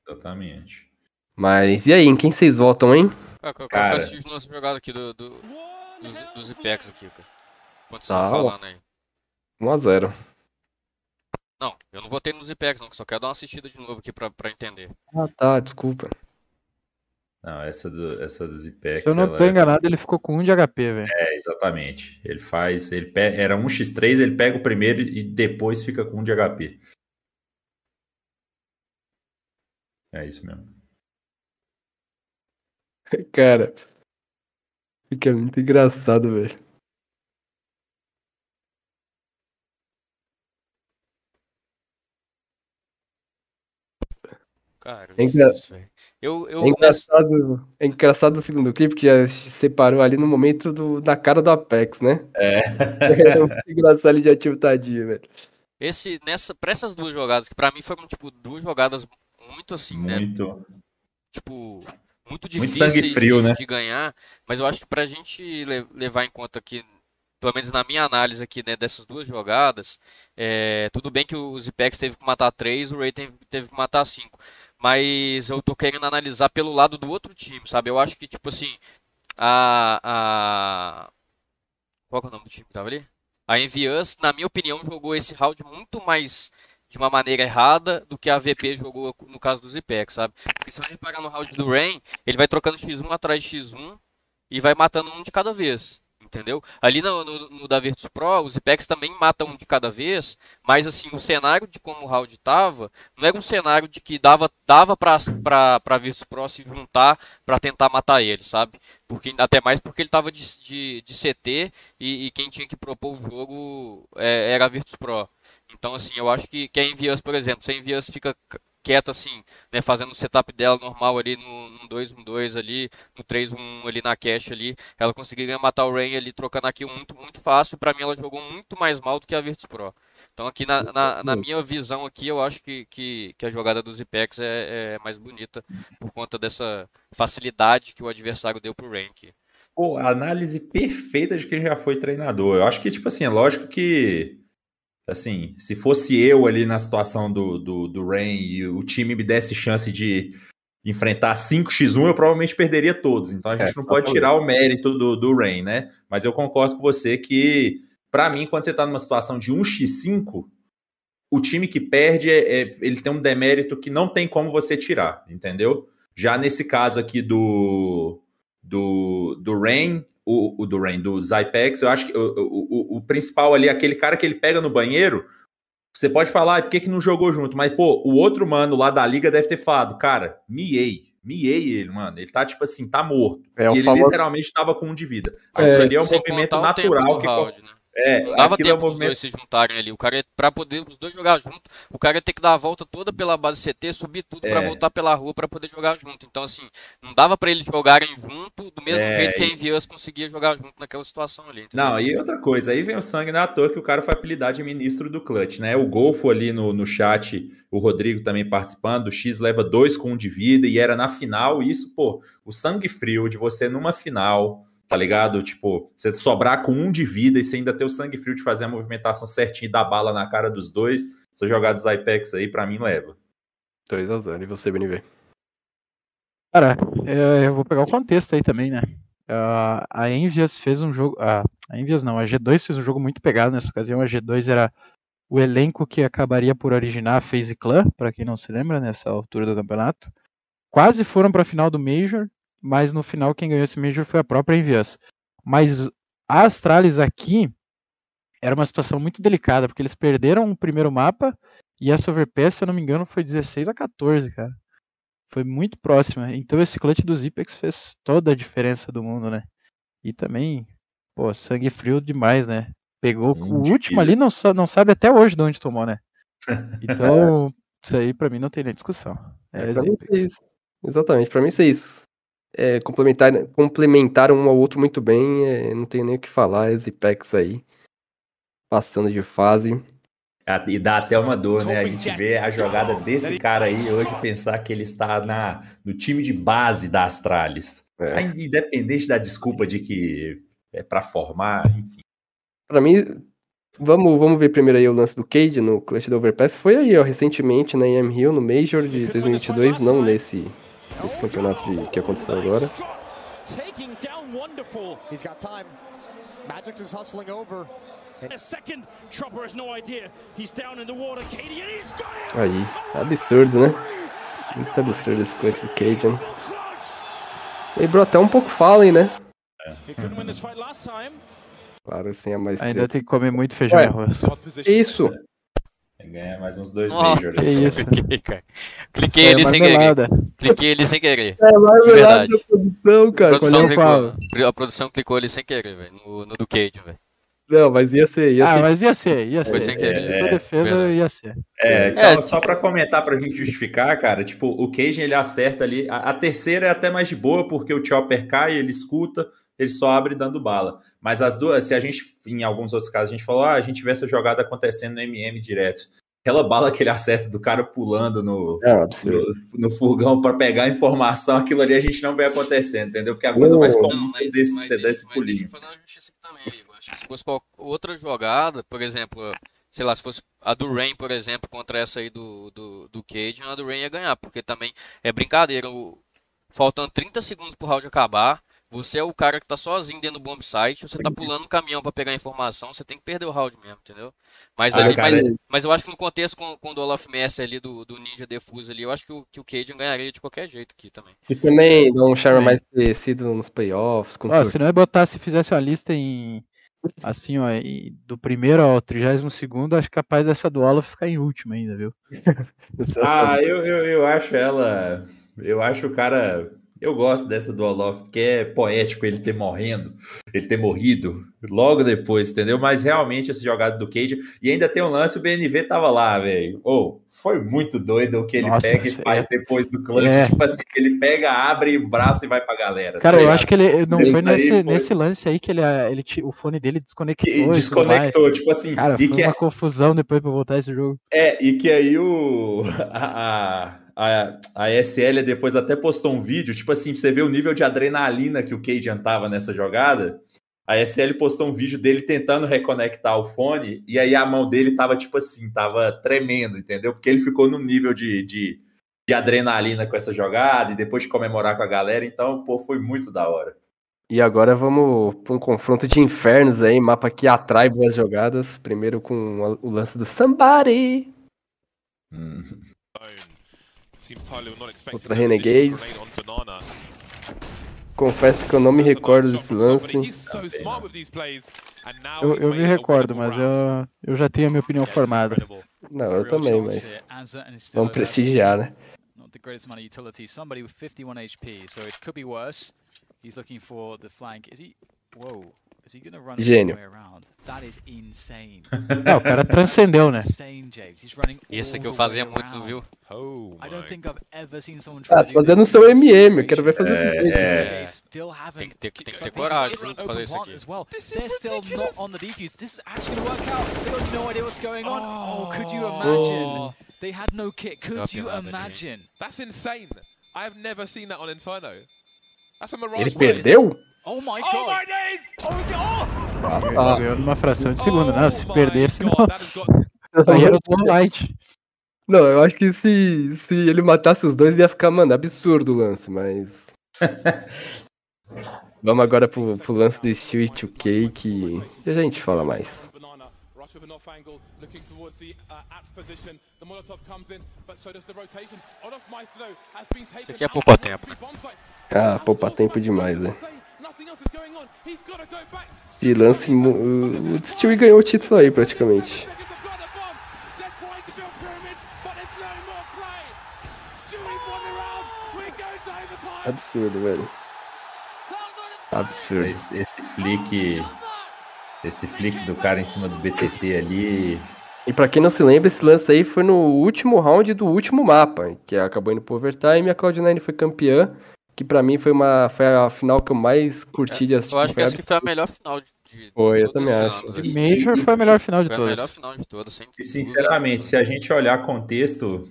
Exatamente. Mas e aí, em quem vocês votam, hein? Cara, eu Cara. quero assistir os nossos jogados aqui do, do, dos, dos IPEX aqui, cara. Vocês Tá, estão ó. falando aí. 1x0. Não, eu não votei nos IPEX não, só quero dar uma assistida de novo aqui pra, pra entender. Ah, tá, desculpa. Não, essa, do, essa dos IPEX. Se eu não ela tô é- enganado, ele ficou com um de HP, velho. É, exatamente. Ele faz. Ele pe- Era um x3, ele pega o primeiro e depois fica com um de HP. É isso mesmo. Cara, fica muito engraçado, velho. Cara, É é engra- difícil, velho. Eu, eu, É engraçado, é engraçado o segundo clipe que já se separou ali no momento do, da cara do Apex, né? É. É muito engraçado ele já tinha tadinho, velho. esse, nessa, pra essas duas jogadas, que pra mim foram, tipo, duas jogadas muito assim, né? Muito. Tipo, muito difíceis frio, de, né? de ganhar, mas eu acho que pra gente le- levar em conta que, pelo menos na minha análise aqui, né, dessas duas jogadas, é, tudo bem que o Zipex teve que matar três, o Ray teve, teve que matar cinco, mas eu tô querendo analisar pelo lado do outro time, sabe? Eu acho que, tipo assim, a... a... Qual é o nome do time que tava ali? A Envious, na minha opinião, jogou esse round muito mais de uma maneira errada do que a VP jogou no caso do Zipex, sabe? Porque se você reparar no round do Rain, ele vai trocando X1 atrás de X1 e vai matando um de cada vez. Entendeu? Ali no, no, no da Virtus Pro, os Ipex também matam um de cada vez, mas assim, o cenário de como o round tava, não era um cenário de que dava, dava pra, pra, pra Virtus Pro se juntar para tentar matar ele, sabe? Porque, até mais porque ele tava de, de, de CT e, e, quem tinha que propor o jogo é, era a Virtus Pro. Então, assim, eu acho que, que a Envias, por exemplo, se a Envias fica quieta assim, né, fazendo o setup dela normal ali no, 2-1-2 ali, no 3-1 ali na cache ali, ela conseguiria matar o Rain ali trocando aqui muito, muito fácil, para mim ela jogou muito mais mal do que a Virtus Pro. Então aqui na, na, na minha visão aqui, eu acho que, que, que a jogada dos Ipex é, é, mais bonita por conta dessa facilidade que o adversário deu pro Rain aqui. Pô, análise perfeita de quem já foi treinador. Eu acho que, tipo assim, é lógico que assim, se fosse eu ali na situação do, do, do Rain e o time me desse chance de enfrentar 5x1, eu provavelmente perderia todos. Então a gente é, não pode tirar o mérito do, do Rain, né? Mas eu concordo com você que, para mim, quando você tá numa situação de 1x5, o time que perde, é, é, ele tem um demérito que não tem como você tirar, entendeu? Já nesse caso aqui do, do, do Rain, o, o do Rain, do Zypex, eu acho que o, o, o, principal ali, aquele cara que ele pega no banheiro, você pode falar, ah, por que, que não jogou junto? Mas, pô, o outro mano lá da liga deve ter falado, cara, miei. Miei ele, mano. Ele tá, tipo assim, tá morto. É, e ele famoso... literalmente tava com um de vida. É, Isso ali é um movimento natural que. Round, né? É, não dava tempo é movimento... os dois se juntarem ali. O cara, pra poder os dois jogar junto, o cara ia ter que dar a volta toda pela base CT, subir tudo é. para voltar pela rua para poder jogar junto. Então, assim, não dava para eles jogarem junto do mesmo é, jeito que a Envious conseguia jogar junto naquela situação ali. Entendeu? Não, e outra coisa, aí vem o sangue na toa que o cara foi apelidado de ministro do clutch, né? O Golfo ali no, no chat, o Rodrigo também participando, o X leva dois com um de vida e era na final, isso, pô, o sangue frio de você numa final tá ligado? Tipo, você sobrar com um de vida e você ainda ter o sangue frio de fazer a movimentação certinha e dar bala na cara dos dois, essa jogada dos Ipex aí, para mim, leva. 2 a 0 E você, BNV? Cara, eu vou pegar o contexto aí também, né? a Envias fez um jogo. a Envias não, a G2 fez um jogo muito pegado nessa ocasião. A G2 era o elenco que acabaria por originar a FaZe Clan, para quem não se lembra, nessa altura do campeonato. Quase foram para a final do Major, mas no final quem ganhou esse Major foi a própria Envious. Mas a Astralis aqui era uma situação muito delicada, porque eles perderam o primeiro mapa e essa overpass, se eu não me engano, foi 16 a 14, cara. Foi muito próxima. Então esse clutch dos Ipex fez toda a diferença do mundo, né? E também, pô, sangue frio demais, né? Pegou Sim, o último ali, não, não sabe até hoje de onde tomou, né? Então, isso aí pra mim não tem nem discussão. É, é pra vocês. Exatamente, pra mim vocês é, complementar, complementaram um ao outro muito bem. É, não tenho nem o que falar. As Ipex aí, passando de fase. Ah, e dá até uma dor, né? A gente vê a jogada desse cara aí hoje, pensar que ele está na, no time de base da Astralis. É. Independente da desculpa de que é para formar, enfim. Para mim, vamos, vamos ver primeiro aí o lance do Cade no Clash do Overpass. Foi aí, ó, recentemente na EM Rio, no Major de 2022, não nesse esse campeonato de, que aconteceu agora. He's got time. Magix is hustling over. Aí, absurdo, né? Muito absurdo esse clutch do Cajun. Lembrou até um pouco Fallen, né? Claro, sem a mais. Ainda tem que comer muito feijão e arroz. Isso! Ganha mais uns dois oh, majors. Que isso. Cliquei ele sem querer. Cliquei ele sem querer. É mais de verdade. A produção, cara. A produção, clicou, a produção clicou ele sem querer, velho. No, no do Cage, velho. Não, mas ia ser, ia ah, ser. mas ia ser, ia ser. Foi sem querer. É, sua defesa verdade. ia ser. É, então, é, só para comentar pra gente justificar, cara, tipo, o Cage ele acerta ali. A, a, terceira é até mais de boa, porque o Chopper cai, ele escuta, ele só abre dando bala. Mas as duas, se a gente, em alguns outros casos, a gente falou, ah, a gente vê essa jogada acontecendo no MM direto. Aquela bala que ele acerta do cara pulando no, é, no, no, furgão para pegar a informação, aquilo ali a gente não vê acontecendo, entendeu? Porque a coisa mais comum é desse, mas, desse pulinho. Deixa eu fazer uma Acho que se fosse outra jogada, por exemplo, sei lá, se fosse a do Rain, por exemplo, contra essa aí do, do, do Cage, a do Rain ia ganhar, porque também é brincadeira. O, faltando 30 segundos pro round acabar, Você é o cara que tá sozinho dentro do bomb site, você tá pulando o caminhão pra pegar informação, você tem que perder o round mesmo, entendeu? Mas, Ah, ali, mas, é- mas eu acho que no contexto com, com o do Olaf Messi ali, do, do Ninja Defuse ali, eu acho que o, que o Cajun ganharia de qualquer jeito aqui também. E também dá um charme Também. mais parecido nos playoffs. Tudo. se não é botar, se fizesse uma lista em. Assim, ó, e do primeiro ao 32 segundo, acho capaz dessa do Olaf ficar em último ainda, viu? Ah, eu, eu, eu acho ela. Eu acho o cara. Eu gosto dessa do Olof, porque é poético ele ter morrendo, ele ter morrido logo depois, entendeu? Mas realmente essa jogada do Cage. E ainda tem um lance, o BNV tava lá, velho. Ou foi muito doido o que ele Nossa, pega e é. faz depois do clutch. É. Tipo assim, ele pega, abre o braço e vai pra galera. Cara, tá eu acho que ele não foi nesse, foi- nesse lance aí que ele, ele, o fone dele desconectou. Que e desconectou, tipo assim. Cara, e foi que uma confusão depois pra voltar esse jogo. É, e que aí o. A, a, a SL depois até postou um vídeo, tipo assim, pra você ver o nível de adrenalina que o Cajun tava nessa jogada. A SL postou um vídeo dele tentando reconectar o fone, e aí a mão dele tava, tipo assim, tava tremendo, entendeu? Porque ele ficou num nível de, de, de adrenalina com essa jogada, e depois de comemorar com a galera, então, pô, foi muito da hora. E agora vamos para um confronto de infernos aí, mapa que atrai boas jogadas. Primeiro com a- o lance do Somebody. Hum. Contra Renegades. Confesso que eu não me recordo desse lance. Eu, eu me recordo, mas eu, eu já tenho a minha opinião formada. Não, eu também, mas vamos prestigiar, né? Not the greatest amount of utility. Somebody with 51 HP, so it could be worse. He's looking for the flank. Is he? Whoa. Gênio. Não, o cara transcendeu, né? all aqui eu fazia muito, viu? I don't think I've ever seen someone try Ah, se do fazendo seu MM, eu quero ver fazer É, ele. é. Tem que ter, tem que ter coragem pra fazer isso aqui. as well. They're still not on the defuse. This is actually gonna work out. They got no idea what's going on. Oh, could you imagine? They had no kit. Could you imagine? That's insane. I've never seen that on Inferno. That's a mirage. Ele perdeu? Oh my Oh god! my days! Oh? Ah, Ganhou numa fração de segundo. Não, se Oh my perdesse, não. Aí era o light. Não, eu acho que se, se ele matasse os dois ia ficar, mano, absurdo o lance, mas. Vamos agora pro, pro lance do Steel e 2K que a gente fala mais. Rush with an off angle, looking towards the uh, apps position. The Molotov comes in, but so does the rotation. Olaf Maestro has been taken aqui é out. poupar tempo. Ah, poupa tempo demais, né? Esse lance. O Steel ganhou o título aí praticamente. Absurdo, velho. Absurdo. Esse, esse flick. Esse flick do cara em cima do BTT ali. E pra quem não se lembra, esse lance aí foi no último round do último mapa, que acabou indo pro overtime e a Cloud9 foi campeã, que pra mim foi uma foi a final que eu mais curti de assistir. Eu acho que foi essa aqui foi a melhor final de, de Foi, eu todos também acho. anos, assim. Major foi a melhor final de Foi a melhor todas. final de todas, sem E sinceramente, se a gente olhar contexto.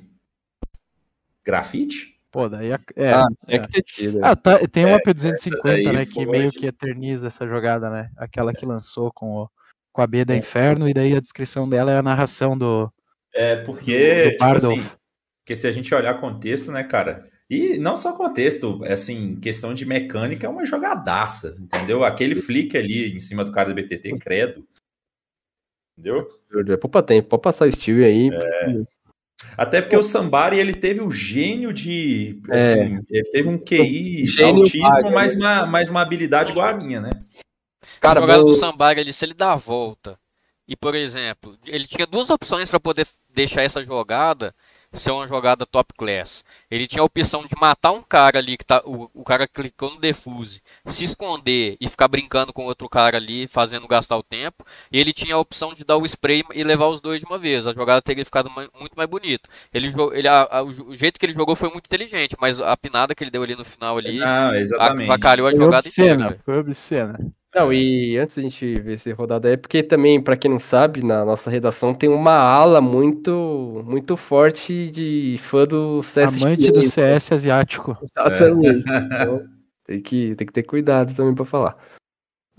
Grafite? Pô, daí a- é. Ah, é. tinha que tido. Ah, tá, tem uma É, P250, daí né, que foi- meio que eterniza essa jogada, né? Aquela que lançou com, o, com a B da Inferno, e daí a descrição dela é a narração do, É, porque. do tipo assim, porque se a gente olhar contexto, né, cara? E não só contexto, assim, questão de mecânica é uma jogadaça, entendeu? Aquele flick ali em cima do cara do BTT, credo. Entendeu? É poupa tempo, pode passar o Steel aí. Até porque o Sambari, ele teve o gênio de. Assim, Ele teve um QI Gênio altíssimo, vaga, mas, né? uma, mas uma habilidade igual a minha, né? Cara, a jogada do Sambaga ali, se ele dá a volta e, por exemplo, ele tinha duas opções para poder deixar essa jogada ser uma jogada top class. Ele tinha a opção de matar um cara ali que tá o, o cara clicou no defuse, se esconder e ficar brincando com outro cara ali, fazendo gastar o tempo. E ele tinha a opção de dar o spray e levar os dois de uma vez. A jogada teria ficado muito mais bonita. Ele, ele a- a- o jeito que ele jogou foi muito inteligente, mas a pinada que ele deu ali no final ali Não, exatamente. avacalhou a Foi jogada inteira. obscena, velho. foi obscena. Não, e antes da gente ver essa rodada aí, porque também, pra quem não sabe, na nossa redação tem uma ala muito muito forte de fã do CS. Amante do CS asiático. Exatamente. Então, tem, que, tem que ter cuidado também pra falar.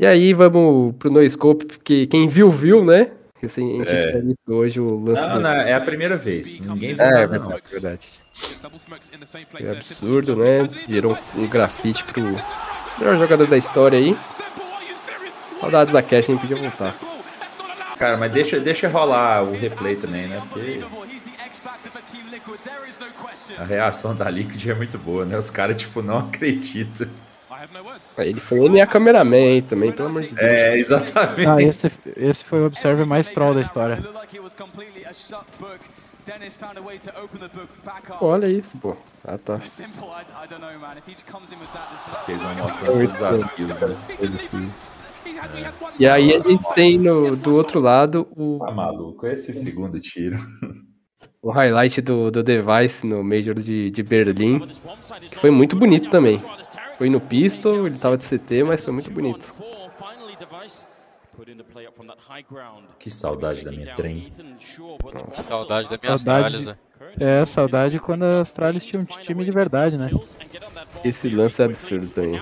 E aí, vamos pro No Scope, porque quem viu, viu, né? Assim, a gente É. tinha visto hoje o lance Não, do... não, é a primeira vez. Ninguém viu É, nada, é não. verdade, verdade. Place. absurdo, né? Gerou um grafite pro Melhor jogada da história aí. Saudades da Cash, nem podia voltar. Cara, mas deixa, deixa rolar o replay também, né? Porque a reação da Liquid é muito boa, né? Os caras, tipo, não acreditam. Ele foi NA cameraman aí também, pelo amor de Deus. É, exatamente. Ah, esse, esse foi o Observer mais troll da história. Olha isso, pô. Ah, tá. Eles vão mostrar as skills, né? E aí a gente tem no, do outro lado o, Tá maluco, esse segundo tiro. o highlight do, do Device no Major de, de Berlim. Que foi muito bonito também. Foi no pistol, ele tava de CT, mas foi muito bonito. Que saudade da minha trem. Saudade da minha Saudade. Astralis, né? É, saudade quando a Astralis tinha um time de verdade, né? Esse lance é absurdo também.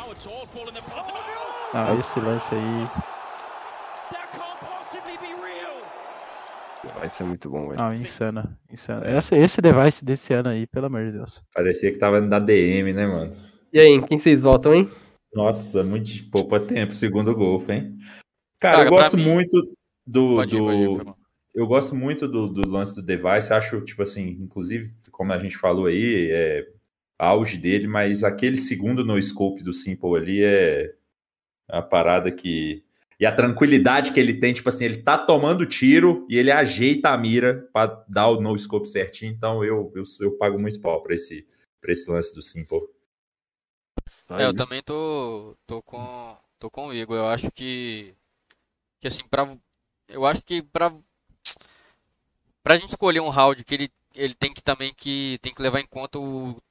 Ah, esse lance aí. Vai ser muito bom, velho. Ah, insano. insano. Esse, esse device desse ano aí, pelo amor de Deus. Parecia que tava na DM, né, mano? E aí, em quem vocês votam, hein? Nossa, muito de poupa tempo, segundo golfe, hein? Cara, eu gosto mim- muito do. Pode ir, do- pode ir, eu gosto muito do, do lance do device. Acho, tipo assim, inclusive, como a gente falou aí, é auge dele, mas aquele segundo no scope do Simple ali é a parada que. E a tranquilidade que ele tem, tipo assim, ele tá tomando tiro e ele ajeita a mira pra dar o no scope certinho. Então eu, eu, eu pago muito pau pra esse, pra esse lance do Simple. É, eu também tô, tô com, tô com o Igor. Eu acho que, que assim, pra, eu acho que pra, pra gente escolher um round que ele, ele tem que também que tem que levar em conta o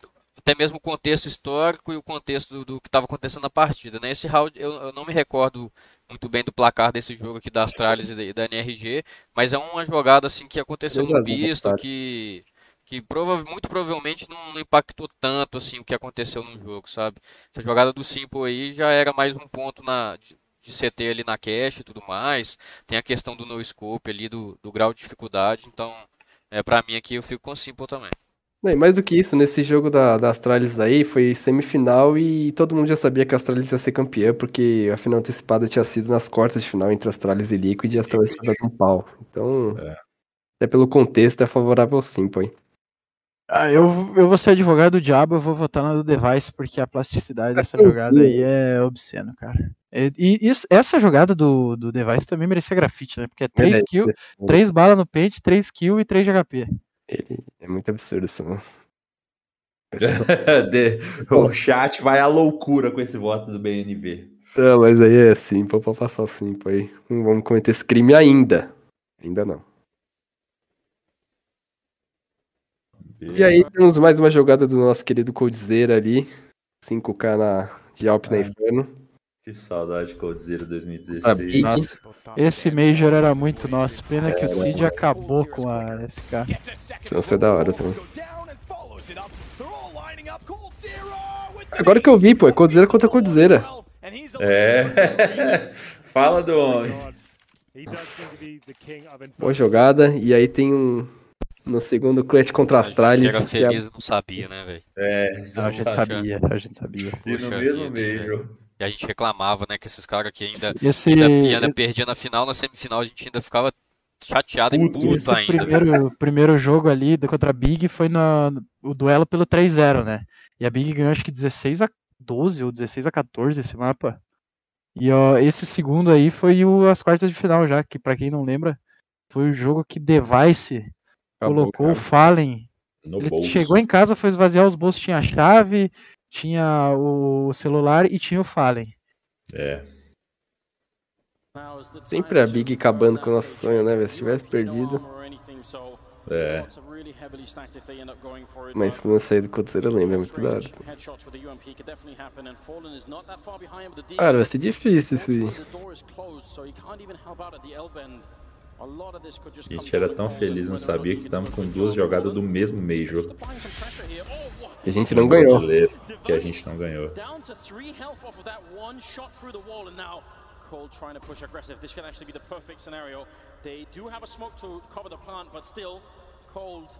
até mesmo o contexto histórico e o contexto do, do que estava acontecendo na partida, né? Esse round eu, eu não me recordo muito bem do placar desse jogo aqui da Astralis e da, NRG, mas é uma jogada assim que aconteceu no 2 a 0 visto que que prova, muito provavelmente não, não impactou tanto assim o que aconteceu no jogo, sabe? Essa jogada do Simple aí já era mais um ponto na, de, de CT ali na cache e tudo mais. Tem a questão do no scope ali, do, do grau de dificuldade. Então, é, pra mim aqui eu fico com o Simple também. Não, e mais do que isso, nesse jogo da, da Astralis aí, foi semifinal e todo mundo já sabia que a Astralis ia ser campeã, porque a final antecipada tinha sido nas quartas de final entre Astralis e Liquid e a Astralis tinha dado um pau. Então, É. até pelo contexto, é favorável Simple aí. Ah, eu, eu vou ser advogado do diabo, eu vou votar na do Device, porque a plasticidade dessa jogada aí é obsceno, cara. E, e isso- essa jogada do, do Device também merecia grafite, né? Porque é 3 Merece, kills, 3 balas no peito, 3 kills e 3 de HP. Ele é muito absurdo isso, né? De- o chat vai à loucura com esse voto do BNB. Não, mas aí é Simple, pra passar o Simple aí. Não vamos cometer esse crime ainda. Ainda não. E aí temos mais uma jogada do nosso querido Coldzera ali. 5k na, de Alp na É. Inferno. Que saudade, Coldzera 2016. Ah, Big. Nossa, esse Major era muito nosso. Pena que o Cid acabou com a SK. Isso foi da hora também. Agora que eu vi, pô, é Coldzera contra Coldzera. É. Fala do homem. Boa jogada. E aí tem um. No segundo, Clutch contra A Astralis. era que é- feliz e não sabia, né, velho? É, A gente exatamente. sabia, a gente sabia. E no Puxa mesmo Major. E a gente reclamava, né, que esses caras aqui ainda, Esse, ainda, e ainda perdia na final, na semifinal a gente ainda ficava chateado e Puto. esse ainda. primeiro, primeiro jogo ali do- contra a Big foi na, o duelo pelo 3-0, né? E a Big ganhou acho que 16 a 12 ou 16 a 14 esse mapa. E ó, esse segundo aí foi o, as quartas de final já, que pra quem não lembra, foi o jogo que Device Acabou, colocou o cara. Fallen. No Ele bolso. chegou em casa, foi esvaziar os bolsos, tinha a chave, tinha o celular e tinha o Fallen. É. Sempre a Big acabando com o nosso sonho, né, velho? Se tivesse perdido. É. Mas esse lance aí do Coldzera lembra, é muito da hora. Cara, vai ser difícil esse. A gente era tão feliz, não sabia que estamos com duas jogadas do mesmo Major. E a gente não ganhou. Que a gente não ganhou. Down to three health off of that one shot through the wall, and now Cold trying to push aggressive. This could actually be the perfect scenario. They do have a smoke to cover the plant, but still, Cold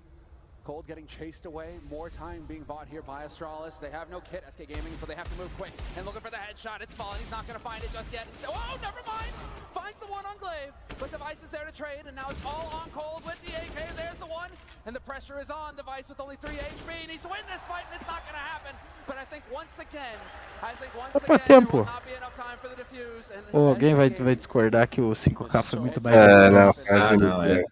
Cold getting chased away. More time being bought here by Astralis. They have no kit, SK Gaming, so they have to move quick. And looking for the headshot. It's Fallen. He's not going to find it just yet. He's- oh, never mind. Finds the one on Glaive. But Device is there to trade, and now it's all on Cold with the AK. There's the one. And the pressure is on. Device with only 3 HP. He needs to win this fight, and it's not going to happen. But I think once again, I think once Dá pra again, there will not be enough time for the defuse. And Ou alguém vai, vai discordar que o 5K foi muito mais. É, não, Ah, não, é.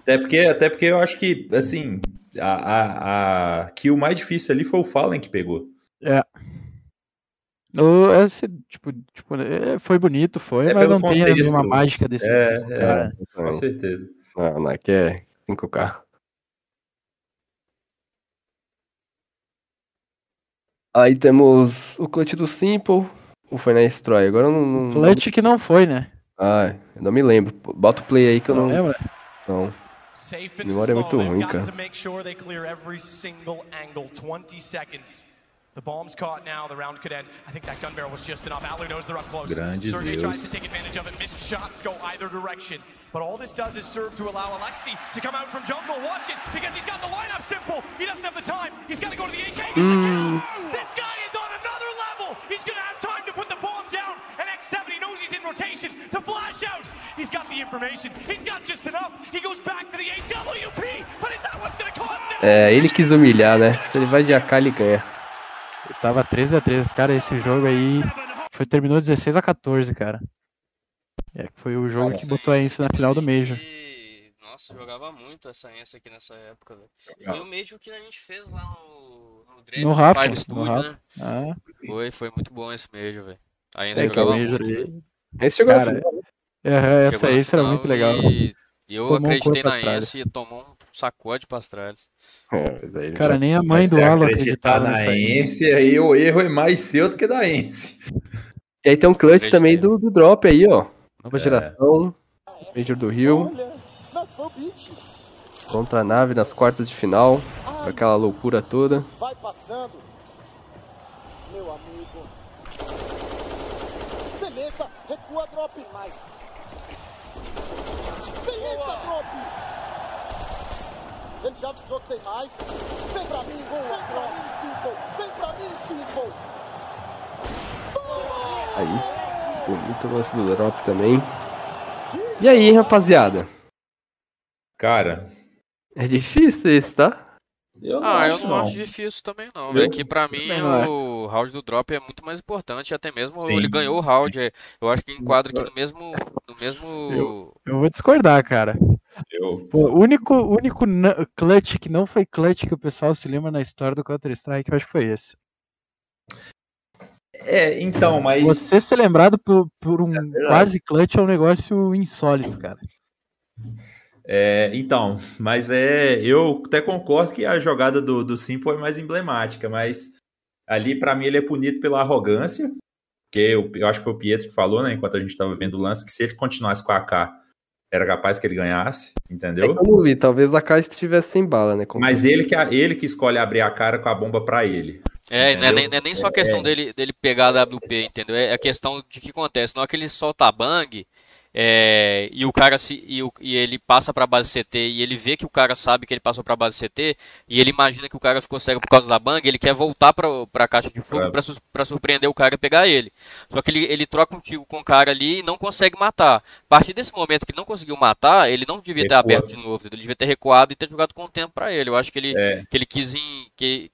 Até porque, até porque eu acho que, assim, a, a, a kill mais difícil ali foi o Fallen que pegou. É. O, esse, tipo, tipo, é, foi bonito, foi, É mas não tem a contexto. mesma mágica desse É, 5K. é, Então, com certeza. Não, não, aqui é 5K. Aí temos o clutch do Simple, o foi na Destroy. Agora eu não. não Clutch que não foi, né? Ah, eu não me lembro. Bota o play aí que eu não. Não lembra? Não. Safe and Memória é muito They've ruim, got cara. to make sure they clear every single angle. 20 seconds. The bomb's caught now. The round could end. I think that gun barrel was just enough. Alu knows they're up close. Grande Sergey tries to take advantage of it. Missed shots go either direction. But all this does is serve to allow Alexi to come out from jungle. Watch it, because he's got the lineup simple. He doesn't have the time. He's got to go to the AK. Mm. This guy is on another level. He's going to have time to put the bomb down. And X7, he knows he's in rotation to flash out. He's got the information. He's got just enough. He goes back to the AWP. But is that what's to cost him? É, ele quis humilhar, né? Se ele vai de AK, ele ganha. Tava 13 a 13 Cara, esse jogo aí foi, terminou 16 a 14 cara. É, foi o jogo que botou a Ence na final do Major. E, Nossa, jogava muito essa Ence aqui nessa época, velho. Foi o Major que a gente fez lá no, no Dream No Rafa, no Studio, né? Ah, Foi, foi muito bom esse Major, velho. A Ence É, esse jogava Major muito. velho. Esse jogou Cara, é, essa Ence era muito legal. E, e eu Tomou um acreditei corpo na. Ence e tomou um sacode pra trás. É, aí Cara, já- nem a mãe Mas do Alan acreditar acreditava na Ence. Aí o erro é mais seu do que da Ence. E aí tem um clutch Acreditei. também do, do drop aí, ó. Nova É. geração. Major do Rio. Contra a nave nas quartas de final. com Aquela loucura toda. Vai passando. Meu amigo. Beleza, recua drop. Mais. Beleza, drop. Ele já avisou que tem mais. Vem pra mim, vem pra mim, Simple. Vem pra mim, Simple. Aí. Bonito lance do drop também. E aí, rapaziada? Cara, É difícil esse, tá? eu não Ah, eu acho, não acho difícil também não, Eu velho. Que pra mim não é. o round do drop é muito mais importante, até mesmo Sim. ele ganhou o round. é, Eu acho que enquadra aqui no mesmo. No mesmo. Eu vou discordar, cara. Eu, Pô, o único, único clutch que não foi clutch que o pessoal se lembra na história do Counter-Strike, eu acho que foi esse. É, então, mas. Você ser lembrado por, por um quase clutch é um negócio insólito, cara. É, então, mas é. Eu até concordo que a jogada do, do Simple é mais emblemática, mas ali, pra mim, ele é punido pela arrogância. Porque eu, eu acho que foi o Pietro que falou, né, enquanto a gente tava vendo o lance, que se ele continuasse com a AK, era capaz que ele ganhasse, É entendeu? não vi, talvez a K estivesse sem bala, né? Como- Mas ele que, ele que escolhe abrir a cara com a bomba pra ele. É, não é, nem, não é nem só a questão É. dele, dele pegar a WP, entendeu? É a questão de que acontece. Na hora que ele solta a bang é, e o cara se, e, o- e ele passa pra base CT e ele vê que o cara sabe que ele passou pra base CT e ele imagina que o cara ficou cego por causa da bang, ele quer voltar pra, pra caixa de fogo Claro. pra surpreender o cara e pegar ele. Só que ele, ele troca um tiro com o cara ali e não consegue matar. A partir desse momento que ele não conseguiu matar, ele não devia ter Recua. aberto de novo, ele devia ter recuado e ter jogado com o tempo pra ele. Eu acho que ele, É. que ele quis em, que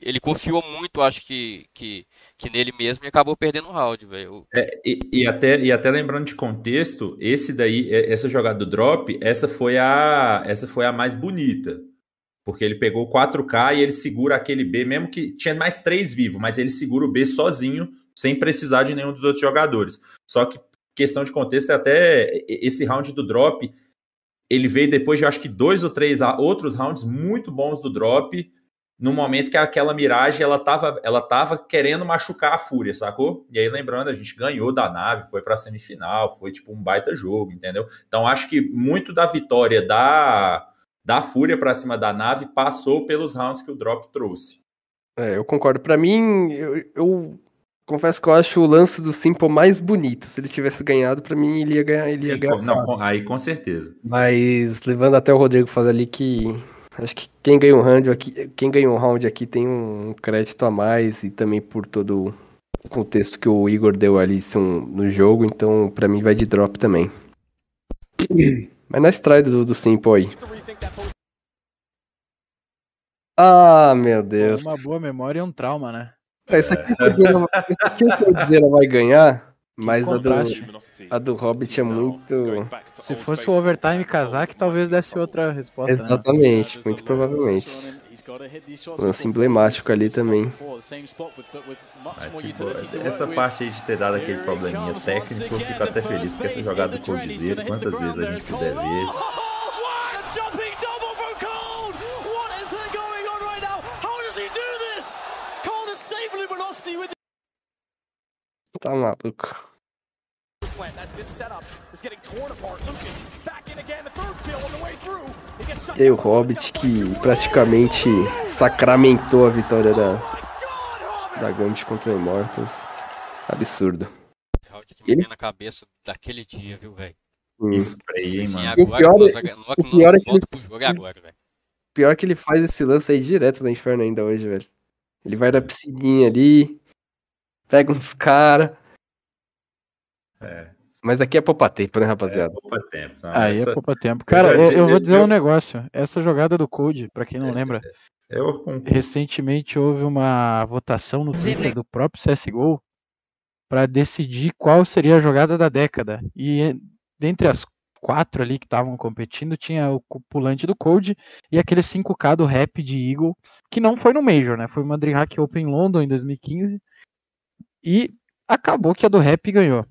ele confiou muito, acho que, que, que nele mesmo e acabou perdendo o round, velho. É, e, e até, e até lembrando de contexto, esse daí, é- essa jogada do drop, essa foi a, essa foi a mais bonita. Porque ele pegou o 4K e ele segura aquele B, mesmo que tinha mais três vivos, mas ele segura o B sozinho, sem precisar de nenhum dos outros jogadores. Só que, questão de contexto, é até esse round do drop, ele veio depois de acho que dois ou três outros rounds muito bons do drop, no momento que aquela miragem ela tava, ela tava querendo machucar a Fúria, sacou? E aí, lembrando, a gente ganhou da nave, foi pra semifinal, foi tipo um baita jogo, entendeu? Então, acho que muito da vitória da, da Fúria pra cima da nave passou pelos rounds que o Drop trouxe. É, eu concordo. Pra mim, eu, eu confesso que eu acho o lance do Simple mais bonito. Se ele tivesse ganhado, pra mim, ele ia ganhar, ele ia Sim, ganhar com- não, fácil. aí com certeza. Mas levando até o Rodrigo falando ali que acho que quem ganhou um round aqui, quem ganhou um round aqui tem um crédito a mais e também por todo o contexto que o Igor deu ali no jogo, então pra mim vai de drop também. Mas na stride do, do Simple aí. Ah, meu Deus. Uma boa memória e um trauma, né? É, isso aqui o Codizera vai ganhar, mas a do, a do Hobbit é muito. Se fosse o overtime Kazak, talvez desse outra resposta. né? Exatamente, muito provavelmente. Lance emblemático ali também. Boa. Essa parte aí de ter dado aquele probleminha técnico, eu fico até feliz, porque essa jogada do Coldzera, quantas vezes a gente puder ver. Tá maluco. E aí o Hobbit que praticamente sacramentou a vitória da, da Gambit contra o Immortals. Absurdo. Vem na cabeça daquele dia, viu, velho? Spray, hein, Assim, mano. O pior nós, é- nós, o pior é que ele- pro jogo é agora, velho. Pior que ele faz esse lance aí direto no inferno ainda hoje, velho. Ele vai na piscininha ali, pega uns cara. É. Mas aqui é poupa tempo, né, rapaziada? Poupa tempo. Não, Aí essa- é poupa tempo. Cara, já eu, di- eu vou dizer eu- um negócio. Essa jogada do Code, pra quem não lembra, Eu concordo. recentemente houve uma votação no Twitter do próprio CSGO para decidir qual seria a jogada da década. E eh, dentre as quatro ali que estavam competindo, tinha o pulante do Code e aquele 5K do Rap de Eagle, que não foi no Major, né? Foi uma DreamHack Open London em 2015. E acabou que a do Rap ganhou.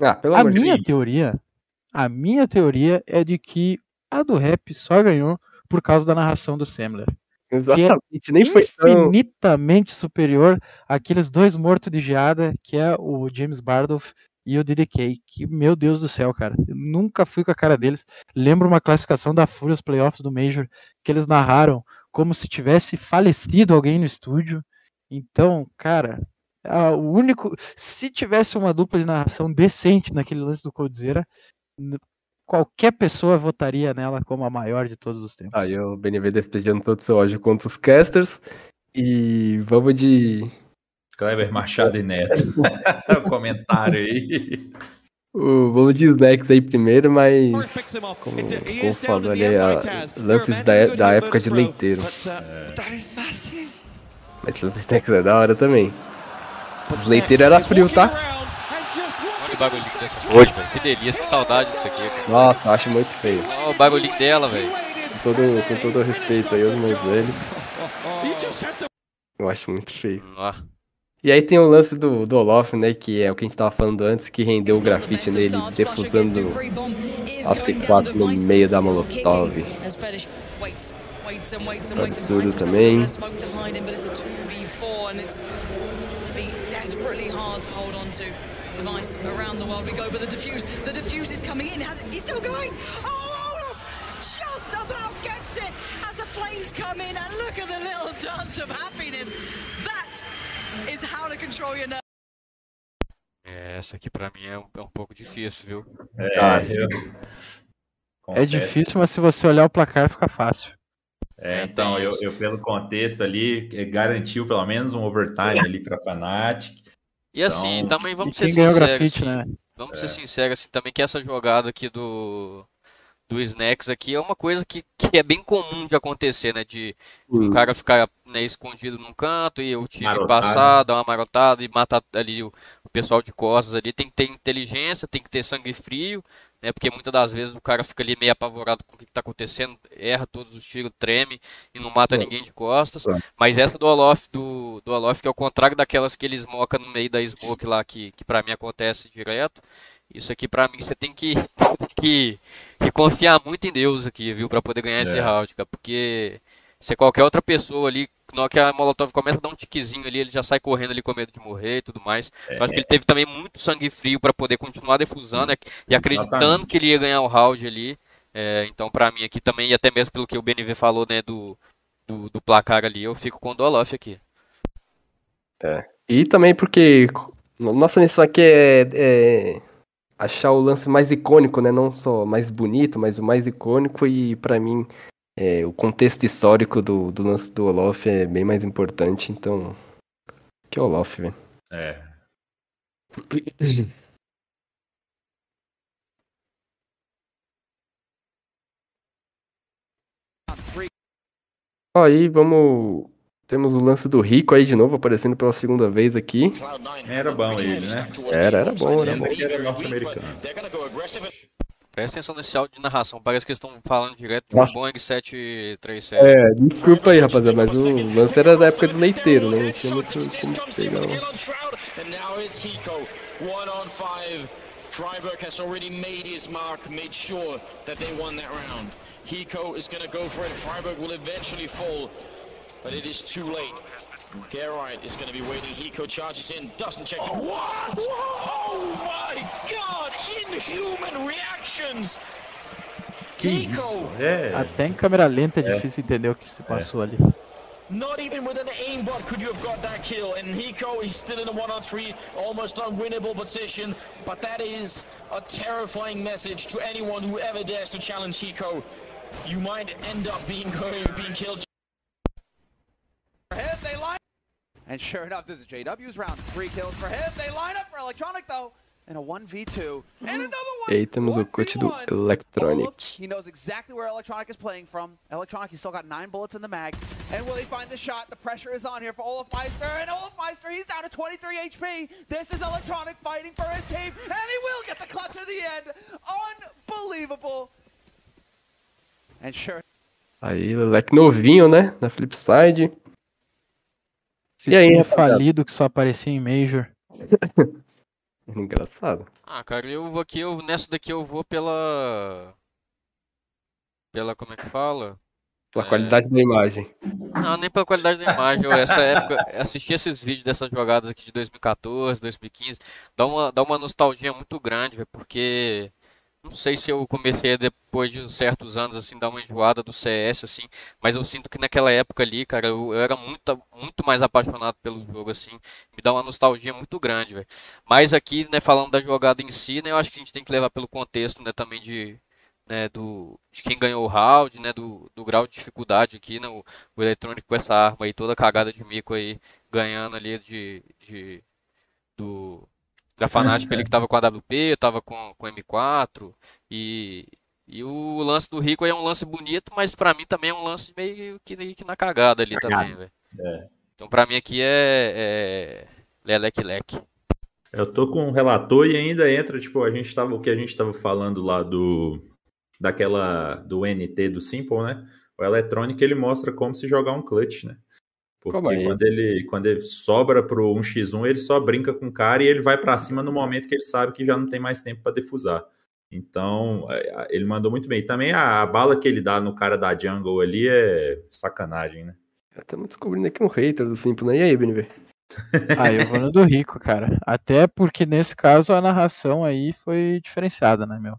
Ah, A de minha Deus. teoria, a minha teoria é de que a do Rap só ganhou por causa da narração do Semler. É Exatamente, nem foi tão. infinitamente superior àqueles dois mortos de geada, que é o James Bardoff e o DDK. Que, meu Deus do céu, cara. Eu nunca fui com a cara deles. Lembro uma classificação da Fúria, os playoffs do Major, que eles narraram como se tivesse falecido alguém no estúdio. Então, cara, a- o único. Se tivesse uma dupla de narração decente naquele lance do Coldzera, qualquer pessoa votaria nela como a maior de todos os tempos. Aí o BNV despejando todo o seu ódio contra os casters. E vamos de. Kleber Machado e Neto. Comentário aí. o- vamos de snacks aí primeiro, mas. Como, como falou ali, a- lances da, da época de leiteiro. Mas lances snacks é da hora também. Os leiteiros era frio, tá? Olha o bagulhinho dessa hoje, velho. Que delícia, que saudade disso aqui, cara. Nossa, acho muito feio. Olha o bagulhinho dela, velho. Com todo, com todo respeito aí aos meus velhos. Eu acho muito feio. Ó. E aí tem o lance do, do Olof, né? Que é o que a gente tava falando antes, que rendeu o grafite nele, defusando a C4 no meio da Molotov. Absurdo também. Desperately hard to hold on to. Device around the world we go, but the diffuse, the diffuse is coming in. Has, he's still going. Oh, Olaf just about gets it as the flames come in, and look at the little dance of happiness. That is how to control your nerves. É, essa aqui pra mim é um, é um pouco difícil, viu? É, Cara, eu- É difícil, mas se você olhar o placar fica fácil. É, É, então, eu, eu, pelo contexto ali, eh, garantiu pelo menos um overtime ali pra Fnatic. E assim, Então, também vamos ser sinceros, grafite, assim, né? vamos ser sinceros assim, também que essa jogada aqui do do Snacks aqui é uma coisa que, que é bem comum de acontecer, né? De, de um Hum. cara ficar né, escondido num canto e o time Marotado. passar, dar uma marotada e matar ali o, o pessoal de costas ali. Tem que ter inteligência, tem que ter sangue frio, né? Porque muitas das vezes o cara fica ali meio apavorado com o que está acontecendo, erra todos os tiros, treme e não mata É. ninguém de costas. É. Mas essa do Olof, do, do Olof, que é o contrário daquelas que eles mocam no meio da smoke lá, que, que pra mim acontece direto. Isso aqui pra mim você tem que, que, que confiar muito em Deus aqui, viu? Pra poder ganhar esse É. round, cara. Porque se qualquer outra pessoa ali na hora que a Molotov começa a dar um tiquezinho ali, ele já sai correndo ali com medo de morrer e tudo mais. É. Eu acho que ele teve também muito sangue frio pra poder continuar defusando né, e acreditando Exatamente. que ele ia ganhar o round ali. É, então, pra mim aqui também, e até mesmo pelo que o BNV falou, né, do, do, do placar ali, eu fico com o Dolof aqui. É. E também porque nossa missão aqui é, é achar o lance mais icônico, né? Não só mais bonito, mas o mais icônico. E pra mim, é, o contexto histórico do, do lance do Olof é bem mais importante. Então, que Olof, velho. É. Aí vamos. Temos o lance do Rico aí de novo, aparecendo pela segunda vez aqui. Era bom ele, né? Era, era bom, era Lembra bom. era norte-americano. Presta atenção nesse áudio de narração, parece que eles estão falando direto de um Nossa. Boeing 737. É, desculpa aí, rapaziada, mas o lance era da época do leiteiro, né? Não tinha muito como pegar. não. And now it's Hiko, one on five. Freiburg has already made his mark, made sure that they won that round. Hiko is gonna go for it. Freiburg will eventually fall, but it is too late. Gerard is gonna be waiting. Hiko charges in, doesn't check. Oh, what? Oh my god! Inhuman reactions! Que isso? É. Até em câmera lenta é difícil entender o que se passou ali. Not even with an aimbot could you have got that kill. And Hiko is still in a one on three, almost unwinnable position. But that is a terrifying message to anyone who ever dares to challenge Hiko. You might end up being being killed. For him, they line. And sure enough, this is JW's round. Three kills for him. They line up for Electronic though. In a 1v2. And another one. E o clutch do Electronic. He knows exactly where Electronic is playing from. Electronic, he's still got nine bullets in the mag. And will he find the shot? The pressure is on here for Olaf Meister. And Olaf Meister, he's down to 23 HP. This is Electronic fighting for his team. And he will get the clutch at the end. Unbelievable. And sure Aí, Lelec novinho, né? Na Flipside. Esse E aí, rapaziada? falido que só aparecia em Major. Engraçado. Ah, cara, eu vou aqui, eu, nessa daqui eu vou pela. Pela, como é que fala? Pela qualidade da imagem. Não, nem pela qualidade da imagem. Eu, essa época, assistir esses vídeos dessas jogadas aqui de 2014, 2015, dá uma, dá uma nostalgia muito grande, velho, porque não sei se eu comecei depois de certos anos, assim, dar uma enjoada do CS, assim, mas eu sinto que naquela época ali, cara, eu, eu era muito, muito mais apaixonado pelo jogo, assim, me dá uma nostalgia muito grande, velho. Mas aqui, né, falando da jogada em si, né, eu acho que a gente tem que levar pelo contexto, né, também de, né, do, de quem ganhou o round, né, do, do grau de dificuldade aqui, né, o, o eletrônico com essa arma aí, toda cagada de mico aí, ganhando ali de, de do, da Fnatic ali que tava com a WP, tava com, com M4, e, e o lance do Rico aí é um lance bonito, mas pra mim também é um lance meio que, que na cagada ali também, velho. É. Então pra mim aqui é, é leleque-leque. Eu tô com um relator e ainda entra, tipo, a gente tava, o que a gente tava falando lá do daquela do NT do Simple, né? O Electronic ele mostra como se jogar um clutch, né? Porque aí. quando ele quando ele sobra pro 1x1, ele só brinca com o cara e ele vai pra cima no momento que ele sabe que já não tem mais tempo pra defusar. Então, é, ele mandou muito bem. E também a, a bala que ele dá no cara da jungle ali é sacanagem, né? Estamos descobrindo aqui um hater do Simple, né? E aí, BNV? Ah, eu vou no do Rico, cara. Até porque nesse caso a narração aí foi diferenciada, né, meu?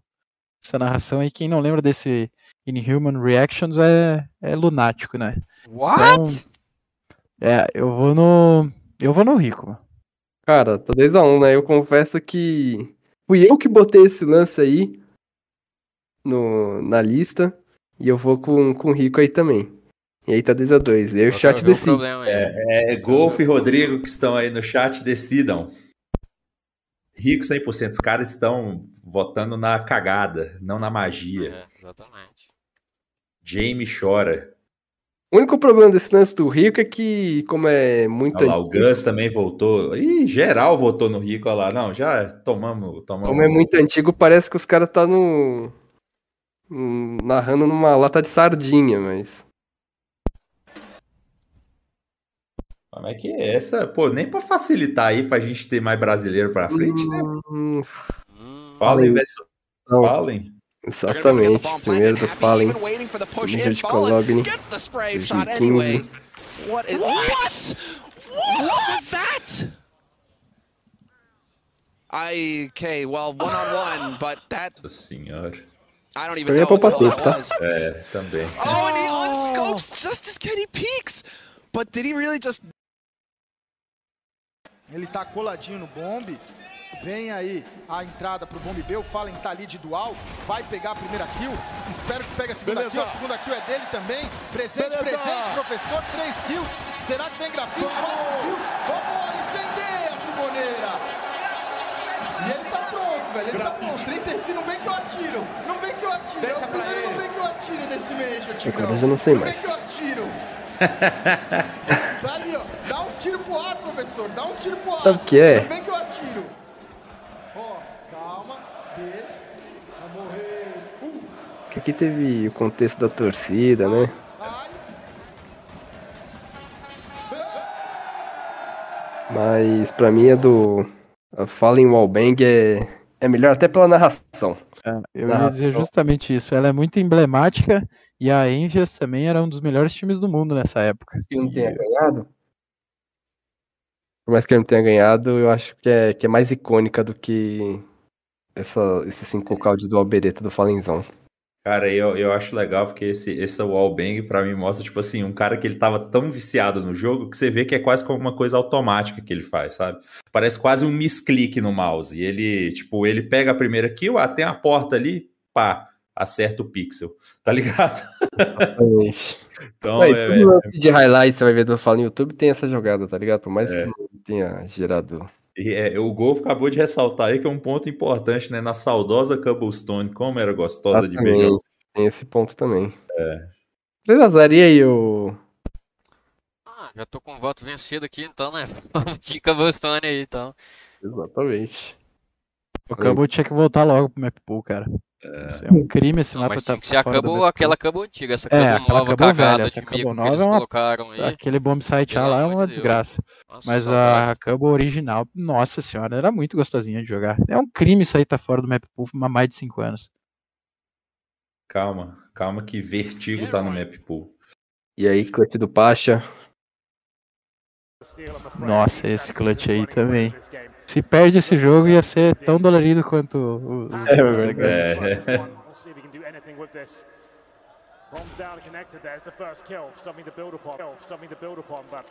Essa narração aí, quem não lembra desse Inhuman Reactions é, é lunático, né? What? É, eu vou no. Eu vou no Rico, mano. Cara, tá 2x1, né? Eu confesso que fui eu que botei esse lance aí no, na lista. E eu vou com, com o Rico aí também. E aí tá 2x2. E aí o chat decide. É, é Golf e Rodrigo que estão aí no chat, decidam. Rico 100%. Os caras estão votando na cagada, não na magia. É, exatamente. Jamie chora. O único problema desse lance do Rico é que, como é muito Olha lá, o antigo, Gus também voltou. Ih, geral votou no Rico, olha lá. Não, já tomamos. tomamos como é muito antigo, parece que os caras tá no. hum, narrando numa lata de sardinha, mas. Como é que é essa? Pô, nem pra facilitar aí pra gente ter mais brasileiro pra frente, né? Hum, Falem. Não. Falem. Exatamente. Primeiro do Fallen. Major de shot anyway. 2015. What? Is, what? What was that? I okay. Well, one on one, but that Nossa senhora. I don't even Eu ia know what that tá? was. É, também. Oh, and he unscopes just as Kenny peeks. But did he really just? Ele tá coladinho no bombe. Vem aí a entrada pro bombe B. O Fallen tá ali de dual. Vai pegar a primeira kill. Espero que pegue a segunda Beleza. kill. A segunda kill é dele também. Presente, Beleza. presente, professor. Três kills. Será que vem grafite? Quatro kills. Vambora, incendeia, chuboneira. E ele tá pronto, velho. Ele tá pronto. 35, não vem que eu atiro. Não vem que eu atiro. Deixa é o primeiro ele. não vem que eu atiro desse Major, Tigrão. Agora eu não sei Não mais. vem que eu atiro. Tá ali, ó. Dá uns tiros pro ar, professor. Dá uns tiros pro ar. Sabe o que é? Não vem que eu atiro. Ó, calma. Deixa. Vai morrer. Uh, Que aqui teve o contexto da torcida, né? Mas pra mim é do. A Fallen Wallbang é, é melhor até pela narração. Eu ia dizer justamente isso. Ela é muito emblemática e a Envious também era um dos melhores times do mundo nessa época. Não tenha ganhado? Por mais que ele não tenha ganhado, eu acho que é, que é mais icônica do que essa, esse 5K de do Albereta do Falenzão. Cara, eu, eu acho legal porque esse, esse wallbang pra mim mostra, tipo assim, um cara que ele tava tão viciado no jogo que você vê que é quase como uma coisa automática que ele faz, sabe? Parece quase um misclick no mouse. E ele, tipo, ele pega a primeira kill, ah, tem a porta ali, pá, acerta o pixel, tá ligado? Exatamente. Então, Aí, é, lance de highlight você vai ver do Fala no YouTube tem essa jogada, tá ligado? Por mais É. que não tenha gerado. E é, o Golfo acabou de ressaltar aí que é um ponto importante, né? Na saudosa Cobblestone, como era gostosa de ver. Tem esse ponto também. É. 3x0, e aí, o. Ah, já tô com voto vencido aqui, então, né? Vamos de Cobblestone aí, então. Exatamente. O Cabo tinha que voltar logo pro map pool, cara. Isso é um crime esse Não, mapa mas tá tinha que ser a fora do Cabo, map pool. aquela Cabo antiga, essa É, Cabo aquela nova Cabo cagada velha, essa de Cabo mico que nova eles é uma- colocaram aí. Aquele bomb site Pelo lá é uma de desgraça. Nossa, Mas a Cabo original, nossa senhora, era muito gostosinha de jogar. É um crime isso aí tá fora do map pool há mais de 5 anos. Calma, calma que Vertigo tá no map pool. E aí, clutch do Pacha. Nossa, esse clutch aí também. Se perde esse jogo, ia ser tão dolorido quanto o- os É verdade. cara? We'll see if he can do anything with this. Bombs down and connected. There's the first kill. Something to build upon. Something to build upon, but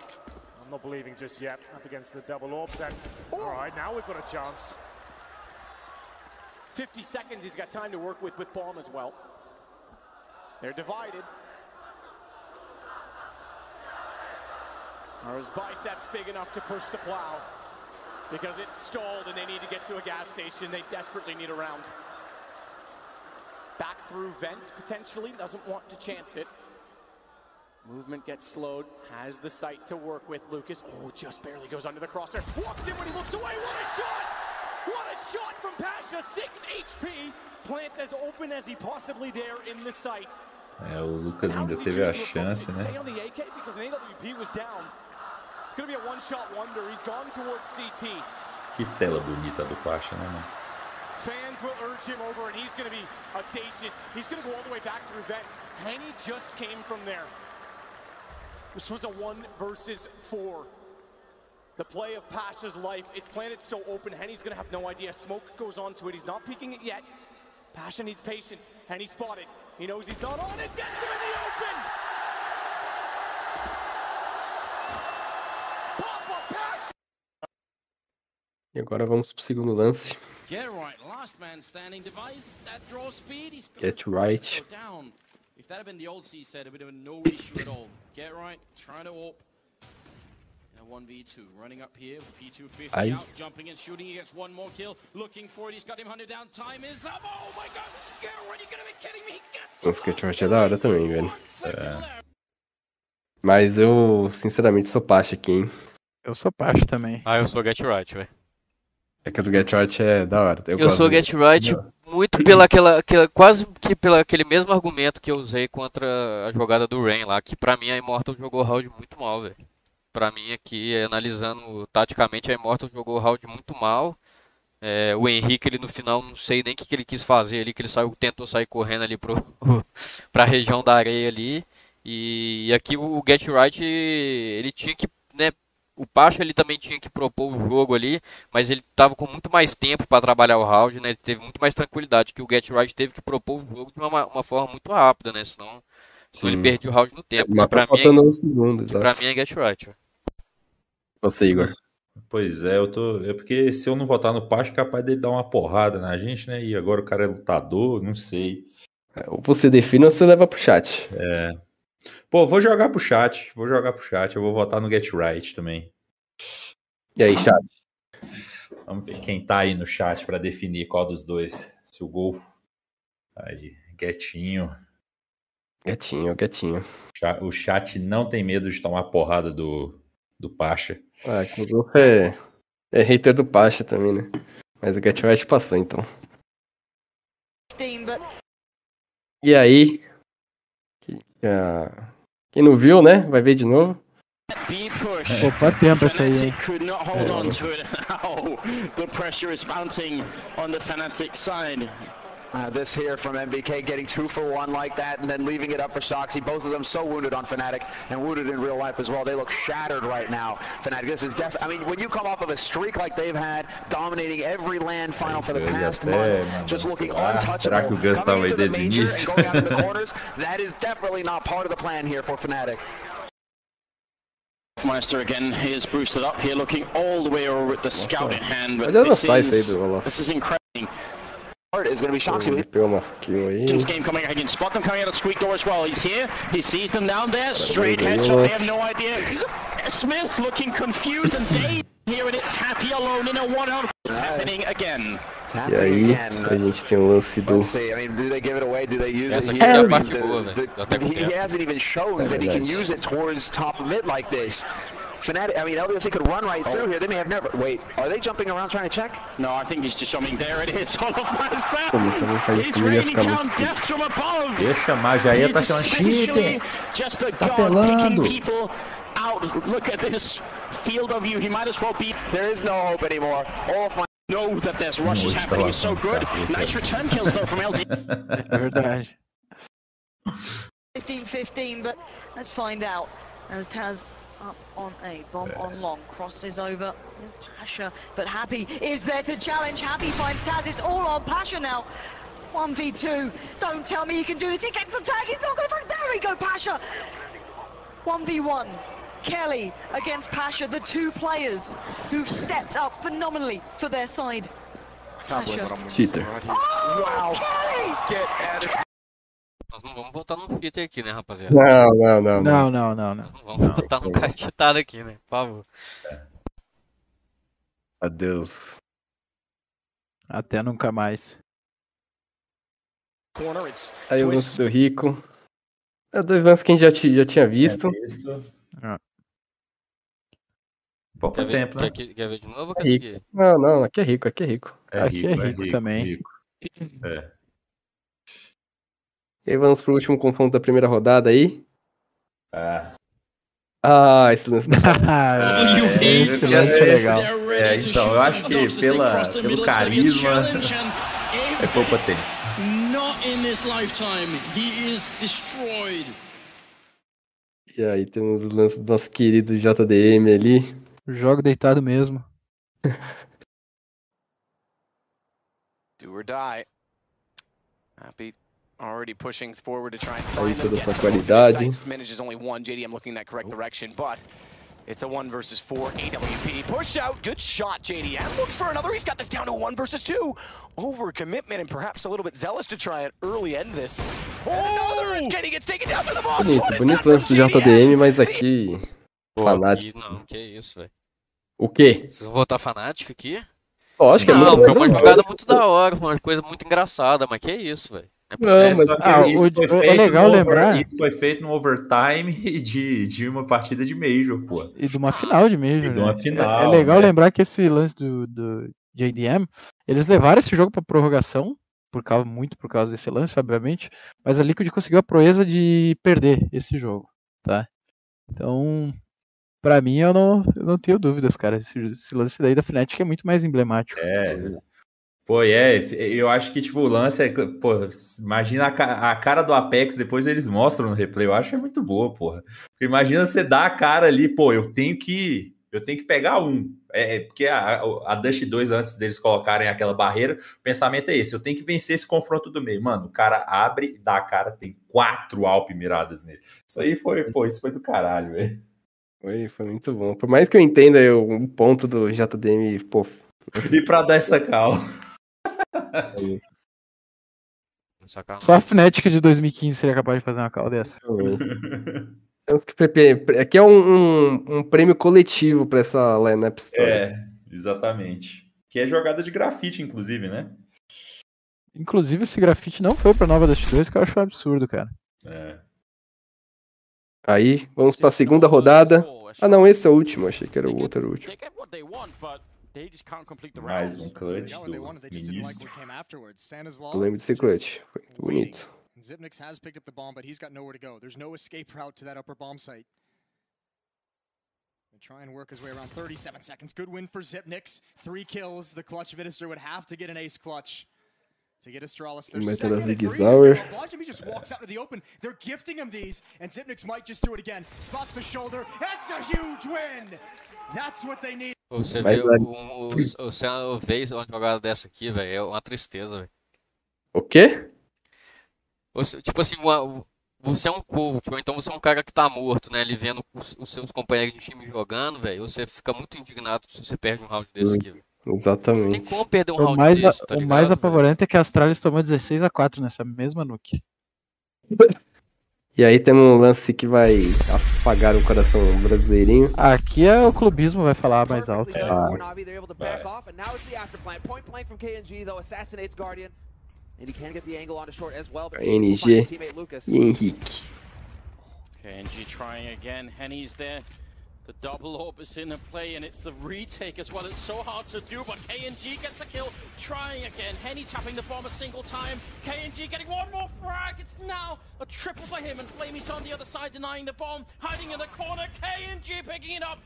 I'm not believing just yet. Up against the double orbs. And all right, now we've got a chance. 50 seconds he's got time to work with with bomb as well. They're divided. Are his biceps big enough to push the plow? Because it's stalled and they need to get to a gas station. They desperately need a round. Back through vent potentially, doesn't want to chance it. Movement gets slowed, has the sight to work with Lucas. Oh, just barely goes under the crosshair. Walks in when he looks away. What a shot! What a shot from Pasha! 6 HP. Plants as open as he possibly dare in the sight. É, o Lucas ainda teve a chance, né? It's going to be a one-shot wonder. He's gone towards CT. Que tela bonita do Pacha, né, mano? Fans will urge him over, and he's going to be audacious. He's going to go all the way back through vents. Henny just came from there. This was a one versus four. The play of Pasha's life. It's planted so open. Henny's going to have no idea. Smoke goes onto it. He's not peeking it yet. Pasha needs patience. Henny spotted. He knows he's not on it. Gets him in the open. E agora vamos pro segundo lance. Get right, last man standing device. That draw speed. He's Get right. down. If that had been the old C set, it would have been no issue at all. Get right, trying to warp. And a 1v2 running up here with P250 Aye. out, jumping and shooting. He gets one more kill. Looking for it. He's got him hunted down. Time is up. Oh my god. Get right, you're gonna be kidding me. He gets Nossa, que short é da hora também, velho. Mas eu, sinceramente, sou Pacha aqui, hein? Eu sou Pacha também. Ah, eu sou Get Right, velho. É que a do Get Right é da hora. Eu, gosto sou Get Right muito pela aquela, aquela- quase que pelo aquele mesmo argumento que eu usei contra a jogada do Rain lá, que pra mim a Immortal jogou o round muito mal, velho. Pra mim aqui, analisando taticamente, a Immortal jogou o round muito mal. É, o Henrique, ele no final, não sei nem o que, que ele quis fazer ali, que ele saiu, tentou sair correndo ali pro, pra região da areia ali. E aqui o Get Right, ele tinha que, o Pacha ele também tinha que propor o jogo ali, mas ele estava com muito mais tempo para trabalhar o round, né? Ele teve muito mais tranquilidade que o Get Right teve que propor o jogo de uma, uma forma muito rápida, né? Senão, senão ele perdia o round no tempo. Mas pra tá mim, é, um pra mim é Get Right. Você, Igor. Pois é, eu tô. É porque se eu não votar no Pacho, é capaz dele dar uma porrada na gente, né? E agora o cara é lutador, não sei. Ou você define ou você leva pro chat. É. Pô, vou jogar pro chat. Vou jogar pro chat. Eu vou votar no Get Right também. E aí, chat? Vamos ver quem tá aí no chat pra definir qual dos dois. Se o Golfo. Aí, Guetinho. Gatinho, gatinho. Cha- O chat não tem medo de tomar porrada do, do Pacha. Ah, que o Golfo é, é hater do Pacha também, né? Mas o Get Right passou, então. 15, but E aí? Ah, Quem não viu, né? Vai ver de novo. Opa, tempo essa aí, hein? Could not hold on to it now. The pressure is mounting on the Fnatic side. Uh, this here from MBK getting two for one like that and then leaving it up for Soxy. Both of them so wounded on Fnatic and wounded in real life as well. They look shattered right now. Fnatic, this is definitely, I mean, when you come off of a streak like they've had, dominating every land final for the past até, month, mano. just looking Ah, untouchable. será que o Gus Coming tava aí into the desde o major and início? going after the corners, that is definitely not part of the plan here for Fnatic. Meister again is boosted up here, looking all the way over with the scout in hand. But Mas eu não this sai isso aí is, this is incredible. Is going to be Soxy Ele pegou umas. This game coming, I can spot them coming out of Squeak Door as well. He's here, he sees them down there, straight Very headshot, good. they have no idea. Smith looking confused and dazed here, and it's Happy alone in a one-on. It's happening again. E aí, a gente tem o lance do. I mean, do they give it away? Do they use Essa it aqui here? é a I mean, parte boa, velho. até com he, he tempo. hasn't even shown that he can use it towards top of mid like this. Fnatic, I mean, LDSC could run right through oh. here. They may have never. Wait, are they jumping around trying to check? No, I think he's just jumping. There it is. All of my Pô, mas se alguém faz isso comigo, ia ficar muito deaths from above. Deixa mais, já ia tá chamando Essentially cheater. Just a Tá god telando. picking people out. Look at this field of view. He might as well be. There is no hope anymore. All of my. Know that there's rushes Muito happening. It's so good. bacana. Nice return kills though from LD. É verdade. 15-15, but let's find out. As Taz up on a bomb on long, crosses over Pasha, but Happy is there to challenge. Happy finds Taz, it's all on Pasha now. 1v2, don't tell me he can do this, he gets the tag, he's not going to, there we go Pasha. 1v1, Kelly against Pasha, the two players who've stepped up phenomenally for their side. Pasha. Cheater. Oh, Kelly! Get out of Nós não vamos votar no cheater aqui, né, rapaziada? Não, não, não. Não, não, não, não. Nós não vamos votar no cara cheatado aqui, né? Por favor. Adeus. Até nunca mais. Aí o lance do Rico. É dois lances que a gente já, já tinha visto. Ah. Pouco Quer ver, tempo, né? quer, que- quer ver de novo ou quer É rico. seguir? Não, não, aqui é rico, aqui é rico. É Aqui é rico também. rico. É. E aí vamos pro último confronto da primeira rodada aí. Ah, Ah, esse lance da Ah, é, esse lance é é, legal. É, então, eu acho que pela, pelo carisma é pouco tempo. Not in this lifetime. He is destroyed. E aí temos o lance do nosso querido JDM ali. Jogo deitado mesmo. Do or die. Happy already pushing forward to try and Aí find toda essa qualidade. Minute is only one. JDM looking in that correct direction, but it's a one versus four. AWP push out. Good shot, JDM. Looks for another. He's got this down to one versus two. Over commitment and perhaps a little bit zealous to try and early end this. Another as Kenny gets taken down to the box. Bonito, is bonito lance do JDM? Mas aqui. Fanático. Não, que isso, velho. O quê? Vocês vão votar fanático aqui? Lógico, é não, muito foi uma jogada muito da hora, foi uma coisa muito engraçada, mas que isso, velho. É Não, mas- Ah, isso o- foi é legal over- lembrar- Isso foi feito no overtime de, de uma partida de Major, pô. E de uma final de Major, E de né? uma É- final, é, legal né? lembrar que esse lance do, do JDM, eles levaram esse jogo pra prorrogação, por causa, muito por causa desse lance, obviamente, mas a Liquid conseguiu a proeza de perder esse jogo, tá? Então, pra mim, eu não, eu não tenho dúvidas, cara. Esse, esse lance daí da Fnatic é muito mais emblemático. É. Pô, é, eu acho que, tipo, o lance é. Pô, imagina a, a cara do Apex, depois eles mostram no replay. Eu acho que é muito boa, porra. Porque imagina você dar a cara ali, pô, eu tenho que. Eu tenho que pegar um. É, é, porque a, a Dust 2, antes deles colocarem aquela barreira, o pensamento é esse: eu tenho que vencer esse confronto do meio. Mano, o cara abre, dá a cara, tem quatro Alp miradas nele. Isso aí foi, pô, isso foi do caralho, velho. Foi, foi muito bom. Por mais que eu entenda eu, um ponto do JDM, pô. E pra dar essa cal. Só a Fnatic de 2015 seria capaz de fazer uma call dessa. Aqui é um, um, um prêmio coletivo pra essa lineup story. É, exatamente. Que é jogada de grafite, inclusive, né? Inclusive, esse grafite não foi pra nova Dust 2, que eu acho um absurdo, cara. É. Aí, vamos pra segunda rodada. Ah, não, esse é o último. Achei que era o outro, era o último. They get what they want, but they just can't complete the Mais rounds. um clutch got what they do wanted, they just didn't like ministro. what came afterwards. Stanislaw Eu lembro desse clutch. Foi bonito. And Zipnix has picked up the bomb, but he's got nowhere to go. There's no escape route to that upper bomb site. And try and work his way around 37 seconds. Good win for Zipnix. Three kills. The clutch minister would have to get an ace clutch to get Astralis their Meta da second. And Zig Breeze is gonna Zauer. oblige him. He just walks out into the open. They're gifting him these, and Zipnix might just do it again. Spots the shoulder. That's a huge win. That's what they need. Pô, Você Mas, vê o, o, o, você vê uma jogada dessa aqui, velho, é uma tristeza, velho. O quê? Você- Tipo assim, uma- você é um coach, ou então você é um cara que tá morto, né? Ele vendo os, os seus companheiros de time jogando, velho, você fica muito indignado se você perde um round desse aqui, velho. Exatamente. Tem como perder um O round mais, a- desse, tá o ligado? mais apavorante é que a Astralis tomou 16 a 4 nessa mesma nuke. E aí temos um lance que vai apagar o coração brasileirinho. Aqui é o clubismo vai falar mais alto. Ah, KNG teammate Lucas. e Henrique. KNG trying again. Henny's there. The double orb is in the play, and it's the retake as well. It's so hard to do, but KNG gets a kill. Trying again. Henny tapping the bomb a single time. KNG getting one more frag. It's now a triple for him, and Flamey's on the other side denying the bomb. Hiding in the corner. KNG picking it up.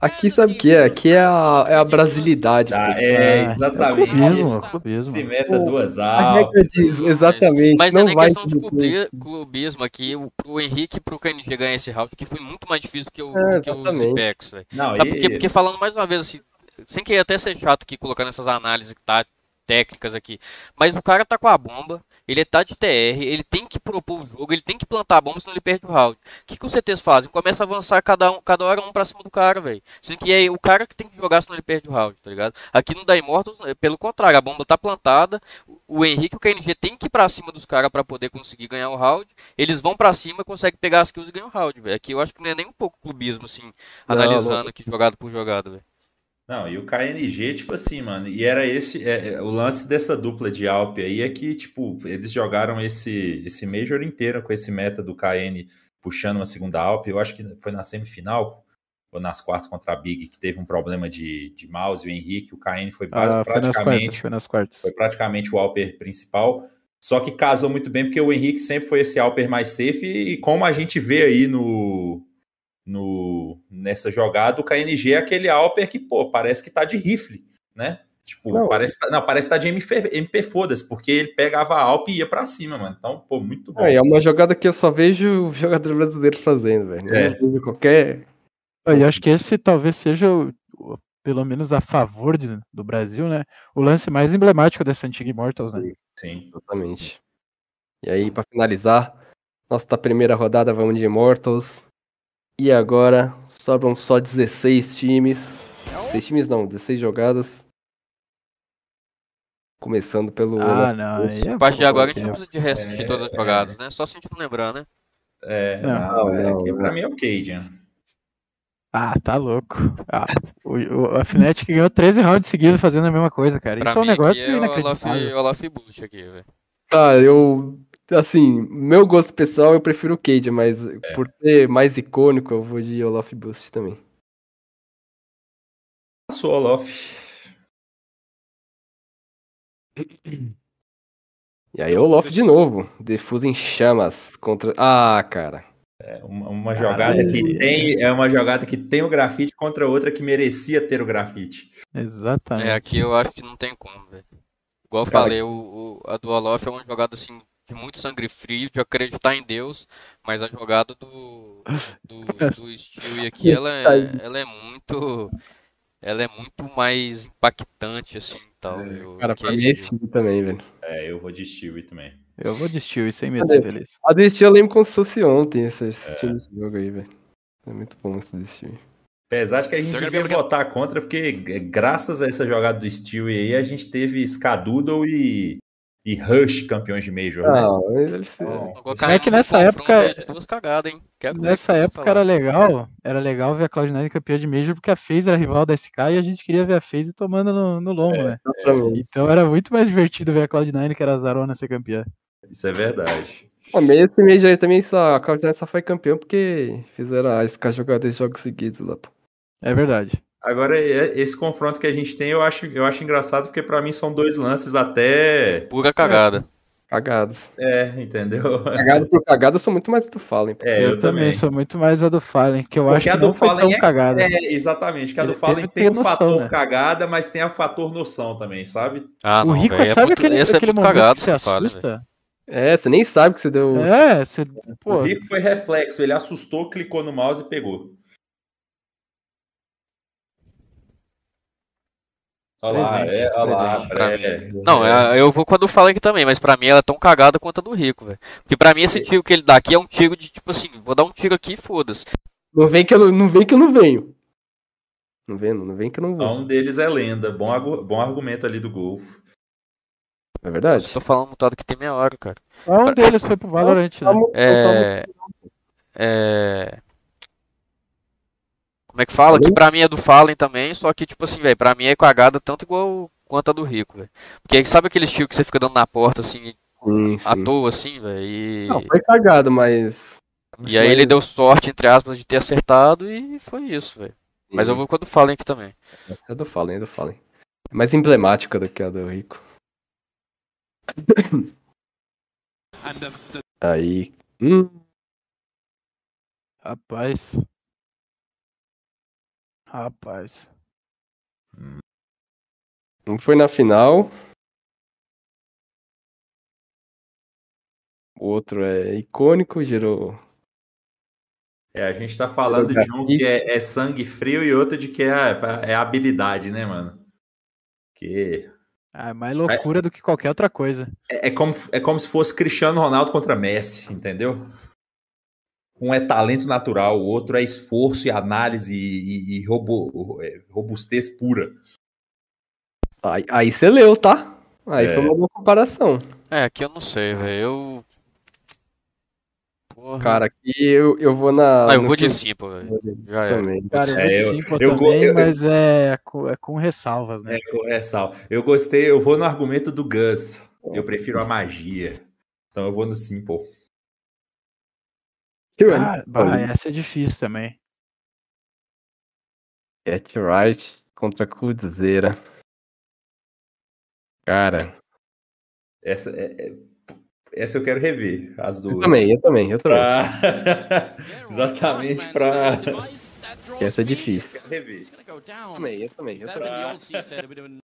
Aqui sabe o que é? Aqui é a, é a brasilidade. Tá, pô. é, exatamente. clubismo, clubismo. Se meta duas altas. diz, exatamente. Mas não é vai questão de clubi- clubismo aqui. O, pro Henrique e pro KNG ganhar esse round, que foi muito mais difícil do que o, É, que o. Zipex. Não, Sabe e- por quê? Porque falando mais uma vez assim, sem querer até ser chato aqui, colocando essas análises tá, técnicas aqui, mas o cara tá com a bomba, ele tá de TR, ele tem que propor o jogo, ele tem que plantar a bomba, senão ele perde o round. O que, que os CTs fazem? Começa a avançar cada, um, cada hora um pra cima do cara, velho. Sendo que é o cara que tem que jogar, senão ele perde o round, tá ligado? Aqui no da Immortals, é pelo contrário, a bomba tá plantada, o Henrique e o KNG tem que ir pra cima dos caras pra poder conseguir ganhar o round, eles vão pra cima, conseguem pegar as kills e ganham o round, velho. Aqui eu acho que não é nem um pouco clubismo, assim, analisando não. aqui jogado por jogado, velho. Não, e o KNG, tipo assim, mano, e era esse, é, é, o lance dessa dupla de Alp aí é que, tipo, eles jogaram esse, esse Major inteiro com esse meta do KN puxando uma segunda Alp, eu acho que foi na semifinal, ou nas quartas contra a Big, que teve um problema de, de mouse, o Henrique, o KN foi Ah, foi praticamente, foi nas quartas. foi praticamente o Alper principal, só que casou muito bem, porque o Henrique sempre foi esse Alper mais safe, e como a gente vê aí no, no nessa jogada, o KNG é aquele Alper que, pô, parece que tá de rifle, né? Tipo, Não. parece, tá- não, parece que tá de MP, MP foda-se, porque ele pegava a Alp e ia pra cima, mano. Então, pô, muito bom. E é uma jogada que eu só vejo jogador brasileiro fazendo, velho. Eu É. qualquer. Eu acho que esse talvez seja, pelo menos a favor de- do Brasil, né? O lance mais emblemático dessa antiga Immortals, né? Sim. Exatamente. E aí, pra finalizar, nossa primeira rodada, vamos de Immortals. E agora sobram só 16 times. 16 times não, 16 jogadas. Começando pelo. Ah, não, é A partir de agora a gente não precisa de reassistir todas as jogadas, né? Só se a gente não lembrar, né? É, Não, não, é não, que não. pra mim é o Cajun. Ah, tá louco. Ah, o, o- a Fnatic ganhou 13 rounds seguidos fazendo a mesma coisa, cara. Pra Isso é um negócio aqui é o Olaf, inacreditável. Olaf Bush aqui, velho. Cara, eu. Assim, meu gosto pessoal, eu prefiro o Cade, mas por ser mais icônico, eu vou de Olaf Boost também. Passou, Olof. E aí, Olaf de novo. Defusa em chamas contra. Ah, cara. É uma, uma jogada que tem é uma jogada que tem o grafite contra outra que merecia ter o grafite. Exatamente. É, aqui eu acho que não tem como, velho. Igual eu Cara, falei, o, o- a do Olof é uma jogada assim de muito sangue frio, de acreditar em Deus, mas a jogada do do, do Stewie aqui, ela é, ela é muito ela é muito mais impactante assim, tal. Eu- Cara, pra é mim é Stewie. Stewie também, velho. É, eu vou de Stewie também. Eu vou de Steel, sem medo de ser feliz. A do Stewie eu lembro como se fosse ontem, esse, esse desse jogo aí, velho. É muito bom esse do Stewie. Apesar de que a gente devia votar contra, porque g- graças a essa jogada do Stewie aí, a gente teve Skadoodle e, e Rush campeões de Major, né? Não, mas eles... É que nessa época. Duas cagadas, hein? Quebra o Nessa época falar. era legal, era legal ver a Cloud9 campeã de Major, porque a FaZe era rival da SK e a gente queria ver a FaZe tomando no, no lombo, né? exatamente. Então era muito mais divertido ver a Cloud9, que era a Zarona, ser campeã. Isso é verdade. Ah, mas esse Major aí também só, a Cloud9 só foi campeão porque fizeram a SK jogar dois jogos seguidos lá, pô. É verdade. Agora, é- esse confronto que a gente tem, eu acho, eu acho engraçado, porque pra mim são dois lances até. Pura cagada. Cagados. É, entendeu? Cagada por cagada, eu sou muito mais do Fallen. É, eu, eu também sou muito mais a do Fallen, que eu Porque acho a que do não foi Fallen tão é, cagada. é, exatamente, que a do Ele Fallen tem o noção, fator né? cagada, mas tem o fator noção também, sabe? Ah, o não, Rico, é sabe muito- aquele, esse é aquele muito momento cagado, que você assusta? É, você nem sabe que você deu. É, você. O Pô, Rico foi reflexo, ele assustou, clicou no mouse e pegou. Olha lá, Presente, é, olha lá, pra é. Não, é- eu vou quando eu falo aqui também, mas pra mim ela é tão cagada quanto a do Rico, velho. Porque pra mim esse tiro que ele dá aqui é um tiro de tipo assim, vou dar um tiro aqui e foda-se. Não vem que eu não, não vem que eu não venho. Não vem, não vem que eu não vou. Um deles é lenda, bom, bom argumento ali do Golfo. É verdade? Tô falando mutado que tem meia hora, cara. um deles foi pro Valorant, né? É. É. Como é que fala? Que pra mim é do Fallen também, só que, tipo assim, velho, pra mim é cagada tanto igual quanto a do Rico, velho. Porque aí, sabe aquele estilo que você fica dando na porta, assim, Sim, à sim. toa, assim, velho? E... Não, foi cagado, mas. e aí ele deu sorte, entre aspas, de ter acertado e foi isso, velho. Mas eu vou quando Fallen aqui também. É do Fallen, é do Fallen. É mais emblemática do que a do Rico. Aí. Hum, Rapaz. Rapaz. um foi na final. O outro é icônico, gerou. É, a gente tá falando de um que é, é sangue frio e outro de que é, é habilidade, né, mano? Que Ah, é mais loucura do que qualquer outra coisa. é, é como, é como se fosse Cristiano Ronaldo contra Messi, entendeu? Um é talento natural, o outro é esforço e análise e, e, e robo- é, robustez pura. Aí, aí você leu, tá? Aí É. foi uma boa comparação. É, aqui eu não sei, velho. Eu. Porra. Cara, aqui eu, eu vou na. Ah, eu vou de que- Simple, velho. Já é. Também. Cara, eu vou É, de eu- Simple eu também, eu- mas é com, é com ressalvas, né? É, correção. Eu gostei, eu vou no argumento do Gus. Eu prefiro a magia. Então eu vou no Simple. Cara, bah, essa é difícil também. Get Right contra Kudzeira. Cara, Essa, é- é- essa eu quero rever, as duas. eu também, eu também, eu também. Pra... Exatamente pra. Essa é difícil. Quero rever. Também, eu também, eu in the também.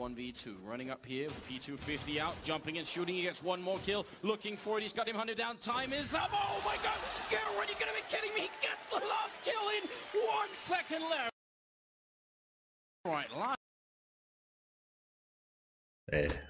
1v2, running up here with P250 out, jumping and shooting. He gets one more kill, looking for it. He's got him hunted down. Time is up. Oh my god! Garrett, you going to be kidding me! He gets the last kill in one second left. Right line. É.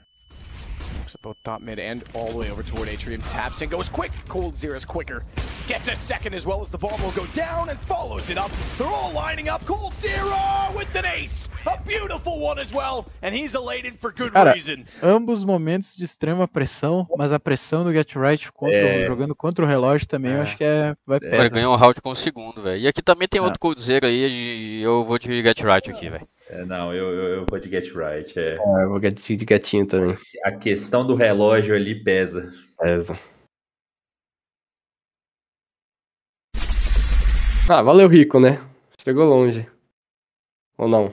Both top mid and all the way over toward Atrium. Taps and goes quick. Cold Zera's quicker. Gets a second as well as the bomb will go down and follows it up. They're all lining up. Cold Zera with an ace. A beautiful one as well. And he's elated for good Cara, reason. ambos momentos de extrema pressão, mas a pressão do Get Right contra É. jogando contra o relógio também, eu acho que é, vai Ele pesar. ganhou um round com o segundo, velho. E aqui também tem Ah. outro Coldzera aí, eu vou de Get Right aqui, velho. É, não, eu, eu, eu vou de Get Right. É. Ah, eu vou get- de gatinho também. A questão do relógio ali pesa. Pesa. Ah, valeu, Rico, né? Chegou longe. Ou não?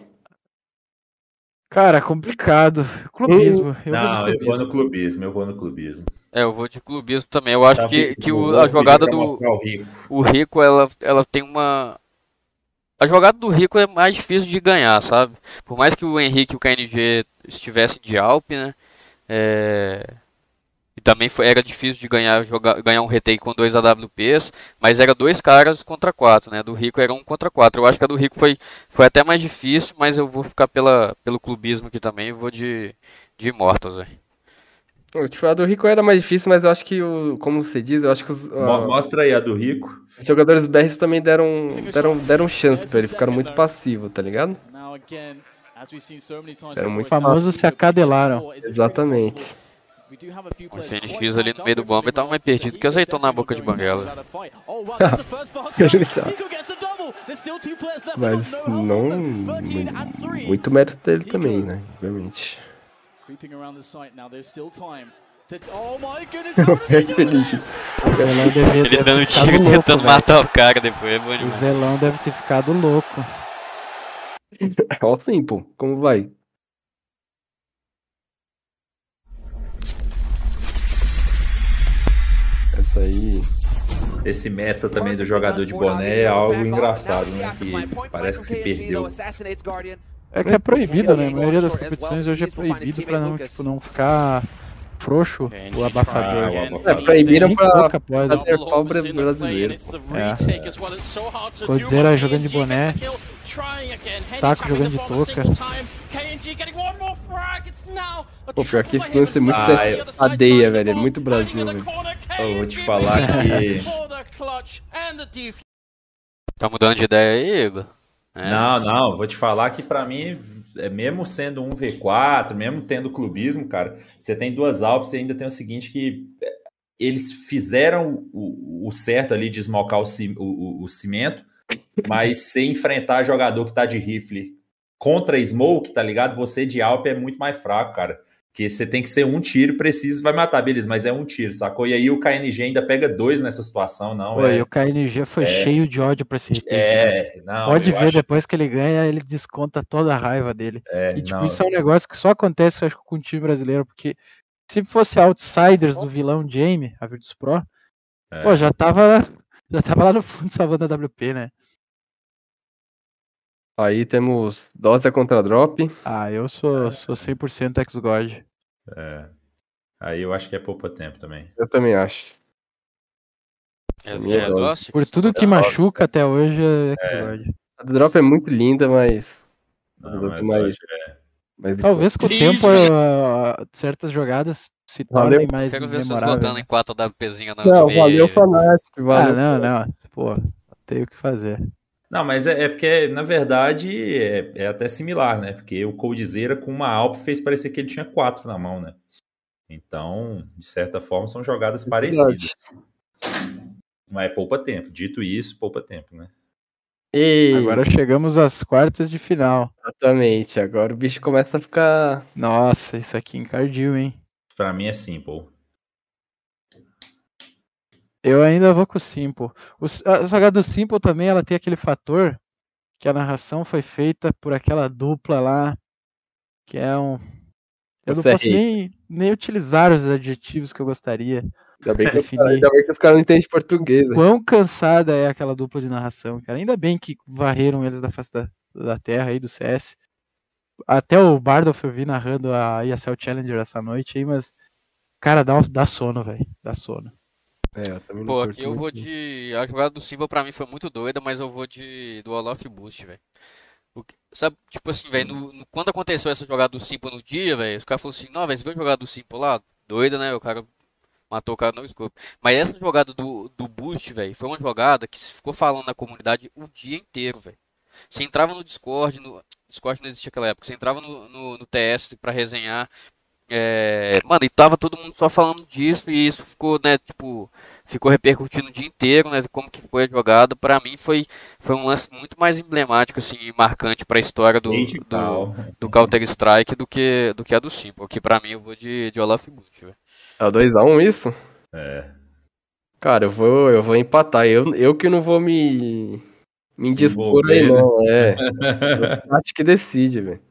Cara, complicado. Clubismo. Eu vou de Não, eu vou clubismo. no clubismo, eu vou no clubismo. É, eu vou de clubismo também. Eu acho Tá que, bom, que o- vou a jogada do. mostrar o Rico. O Rico, ela, ela tem uma. A jogada do Rico é mais difícil de ganhar, sabe? Por mais que o Henrique e o KNG estivessem de Alp, né? É... E também foi, era difícil de ganhar, jogar, ganhar um retake com dois AWPs, mas era dois caras contra quatro, né? Do Rico era um contra quatro. Eu acho que a do Rico foi, foi até mais difícil, mas eu vou ficar pela, pelo clubismo aqui também. Eu vou de, de Immortals, velho. O tipo, a do Rico era mais difícil, mas eu acho que, o, como você diz, eu acho que os, Mo- Mostra aí a do Rico. os jogadores BRs também deram, deram, deram chance pra ele, ficaram muito passivos, tá ligado? Before, muito O famoso se acadelaram. Exatamente. O FNX ali no meio do bomba tava mais perdido que azeitona na boca de banguela. Oh tá. Mas não. mu- Muito mérito dele também, né? Obviamente. Creeping around the site now. There's still time. Oh my goodness! Muito feliz. O Zelão deve, Ele dando ter ficado tiro louco, tentando velho. matar o cara depois, é bom O. Zelão deve ter ficado louco. Ó, o Simple, como vai? Essa aí. Esse meta também do jogador de boné é algo engraçado, né? Que parece que se perdeu. É que é proibido, né? A maioria das competições hoje é proibido pra não, tipo, não ficar frouxo o abafador. Ah, o abafador. É, proibiram pra pobre brasileiro. É. Coldzera jogando de boné. Taco jogando de touca. Pô, pior que esse lance é muito Ah, Cadeia, velho. É muito Brasil, velho. Eu vou te falar que. Tá mudando de ideia aí, Igor? É. Não, não, vou te falar que pra mim, é, mesmo sendo um V4, mesmo tendo clubismo, cara, você tem duas Alpes e ainda tem o seguinte que é, eles fizeram o, o certo ali de esmocar o, o- o- cimento, mas se enfrentar jogador que tá de rifle contra Smoke, tá ligado? Você de Alp é muito mais fraco, cara. Que você tem que ser um tiro preciso, vai matar, beleza, mas é um tiro, sacou? E aí o KNG ainda pega dois nessa situação, não. Pô, é, e o KNG foi é. cheio de ódio pra esse retake, né? É, não. Pode ver, acho- depois que ele ganha, ele desconta toda a raiva dele. É, e tipo, não. isso é um negócio que só acontece, eu acho, com o time brasileiro, porque se fosse outsiders do vilão Jamie, a Virtus Pro, É. pô, já tava, já tava lá no fundo salvando a WP, né? Aí temos Dose contra Drop. Ah, eu sou, sou 100% ex-God. É. Aí eu acho que é pouco tempo também. Eu também acho. É, é. Dossics? Por tudo que machuca até hoje é ex-God. A Drop é muito linda, mas. Não, mas é mais. é. mais Talvez com o tempo ah, certas jogadas se Valeu. tornem mais Quero ver vocês votando em 4 WPzinha na Não, valeu aí. Fnatic, Ah, valeu. não, não. Pô, tem o que fazer. Não, mas é, é porque, na verdade, é, é até similar, né? Porque o Coldzera com uma Alp fez parecer que ele tinha quatro na mão, né? Então, de certa forma, são jogadas parecidas. Mas poupa tempo. Dito isso, poupa tempo, né? E... Agora chegamos às quartas de final. Exatamente, agora o bicho começa a ficar. Nossa, isso aqui encardiu, hein? Pra mim é simple. Eu ainda vou com o Simple. O, a jogada do Simple também, ela tem aquele fator que a narração foi feita por aquela dupla lá, que é um... Eu não Você é posso nem, nem utilizar os adjetivos que eu gostaria. Ainda bem que, os ainda bem que os caras não entendem português. Quão cansada é aquela dupla de narração, cara. Ainda bem que varreram eles da face da, da terra aí do CS. Até o Bardolph eu vi narrando a ESL Challenger essa noite aí, mas. Cara, dá, dá sono, velho. Dá sono. É, eu também não Pô, aqui eu vou de. A jogada do Simba pra mim foi muito doida, mas eu vou de do Olaf Boost, velho. Que- Sabe, tipo assim, velho, no- no- quando aconteceu essa jogada do Simple no dia, velho, os caras falaram assim, não, velho, você viu a jogada do Simple lá? Doida, né? O cara matou o cara no scope. Mas essa jogada do, do Boost, velho, foi uma jogada que ficou falando na comunidade o dia inteiro, velho. Você entrava no Discord, no Discord não existia naquela época, você entrava no, no, no TS pra resenhar. É, mano, e tava todo mundo só falando disso e isso ficou, né, tipo, ficou repercutindo o dia inteiro, né, como que foi a jogada. Pra mim foi, foi um lance muito mais emblemático, assim, e marcante pra história do, do, do Counter Strike do que, do que a do Simple. Que pra mim eu vou de, de Olaf Bush, velho. É o 2x1 isso? É. Cara, eu vou, eu vou empatar. Eu, eu que não vou me. Me indispor aí, não. É. Acho que decide, velho.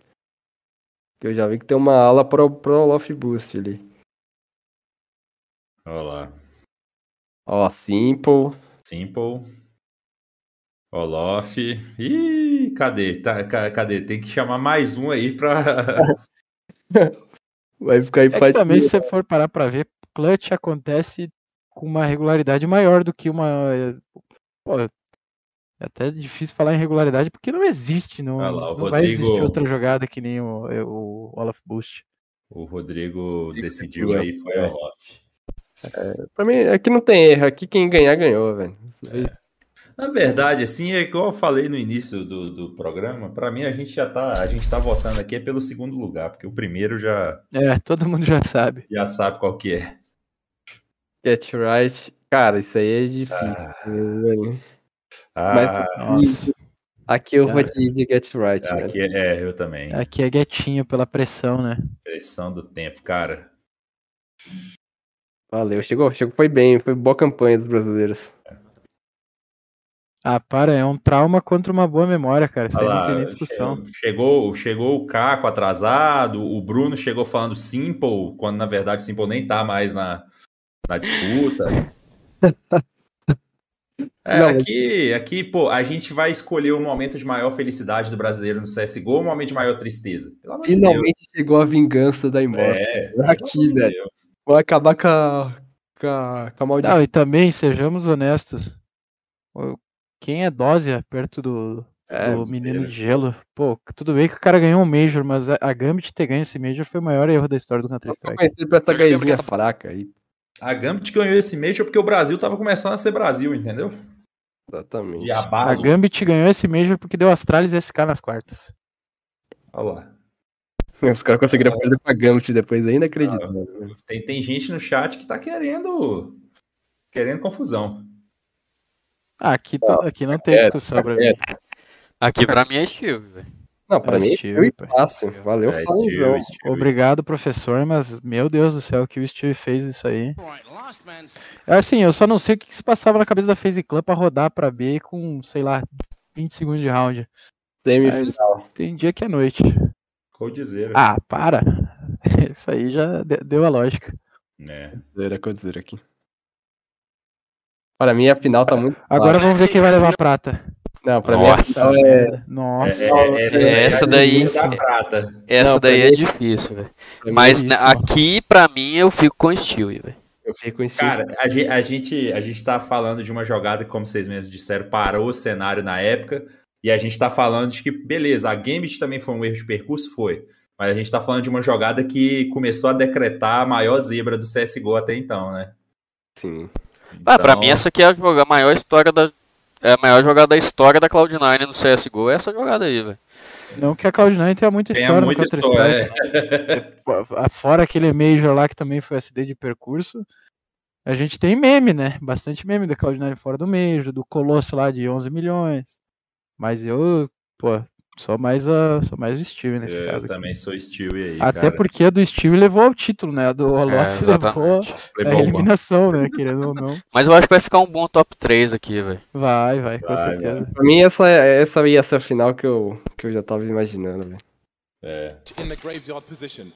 Que eu já vi que tem uma ala pro, pro Olof Boost ali. Olha lá. Ó, Simple. Simple. Olof. Ih, cadê? Tá, ca- cadê? Tem que chamar mais um aí pra. Vai ficar É que também, se você for parar pra ver, clutch acontece com uma regularidade maior do que uma. eh, Pô, é até difícil falar em regularidade porque não existe, não, lá, o não vai existir Rodrigo- outra jogada que nem o, eh, o Olaf Boost. O Rodrigo decidiu aí, foi É. Olof. É, pra mim, aqui não tem erro. Aqui quem ganhar, ganhou, velho. Aí. Na verdade, assim, é igual eu falei no início do, do programa, pra mim a gente já tá, a gente tá votando aqui é pelo segundo lugar, porque o primeiro já, É, todo mundo já sabe. já sabe qual que é. Get right. Cara, isso aí é difícil, velho. Mas Ah, aqui, aqui eu vou de, de Get right, aqui velho. é, é, eu também. Aqui é guetinho pela pressão, né? Pressão do tempo, cara. Valeu, chegou, chegou, foi bem, foi boa campanha dos brasileiros. Ah, para, é um trauma contra uma boa memória, cara. Isso aí Olha não tem nem discussão. Chegou, chegou o Caco atrasado, o Bruno chegou falando Simple, quando na verdade o Simple nem tá mais na, na disputa. É, Não, aqui, aqui, pô, a gente vai escolher o momento de maior felicidade do brasileiro no CSGO ou o momento de maior tristeza. Pelo amor de Finalmente chegou a vingança da Immortal. É, aqui, velho. Vou acabar com a, com a, com a maldição. Não, e também, sejamos honestos. Quem é Dózia perto do, É, do menino de gelo? Pô, tudo bem que o cara ganhou um Major, mas a, a Gambit ter ganho esse Major foi o maior erro da história do Counter-Strike. por essa fraca aí. A Gambit ganhou esse Major porque o Brasil tava começando a ser Brasil, entendeu? Exatamente. De A abalo. Gambit ganhou esse Major porque deu Astralis e SK nas quartas. Olha lá. Os caras conseguiram perder pra Gambit depois, é inacreditável. né? Tem, tem gente no chat que tá querendo. Querendo confusão. Ah, aqui, tá- aqui não tem quieto, discussão pra fica mim. Aqui pra mim é Steve, velho. Não, pra É mim Steve, foi fácil. Valeu, É, Steve, João. Steve. Obrigado, professor, mas meu Deus do céu, que o Steve fez isso aí. Assim, eu só não sei o que que se passava na cabeça da FaZe Clan pra rodar pra B com, sei lá, 20 segundos de round. Semifinal. tem dia que é noite. Coldzera. Ah, para. Isso aí já de- deu a lógica. É. Era que eu dizer aqui. Para mim a final tá muito. Agora clara. vamos ver quem vai levar a prata. Não, pra mim a Nossa. final é. Nossa. É, é, essa, É, essa daí- é da prata. Essa Não, daí é mim- difícil, velho. mim Mas é aqui, pra mim, eu fico com o Stewie, velho. Eu fico em Cara, a gente, a, gente, a gente tá falando de uma jogada que, como vocês mesmos disseram, parou o cenário na época. E a gente tá falando de que, beleza, a Gambit também foi um erro de percurso, foi. Mas a gente tá falando de uma jogada que começou a decretar a maior zebra do CSGO até então, né? Sim. Ah, pra Então, mim, essa aqui é a maior história da. É a maior jogada da história da Cloud9 no CSGO, é essa jogada aí, velho. Não que a Cloud9 tenha muita Tem história muita no Counter-Strike. história. Fo- Fora aquele Major lá que também foi SD de percurso, a gente tem meme, né? Bastante meme da Cloud9 fora do Major, do Colosso lá de 11 milhões. Mas eu, pô, sou mais, a, sou mais o Steve nesse Eu caso. aqui. também sou Stewie aí, Até cara. porque a do Steve levou ao título, né? A do Olof levou a Levou ao eliminação, né? Querendo ou não. Mas eu acho que vai ficar um bom top 3 aqui, velho. Vai, vai, com Vai, certeza. Pra mim essa, essa ia ser a final que eu, que eu já tava imaginando, velho. É. in the graveyard position.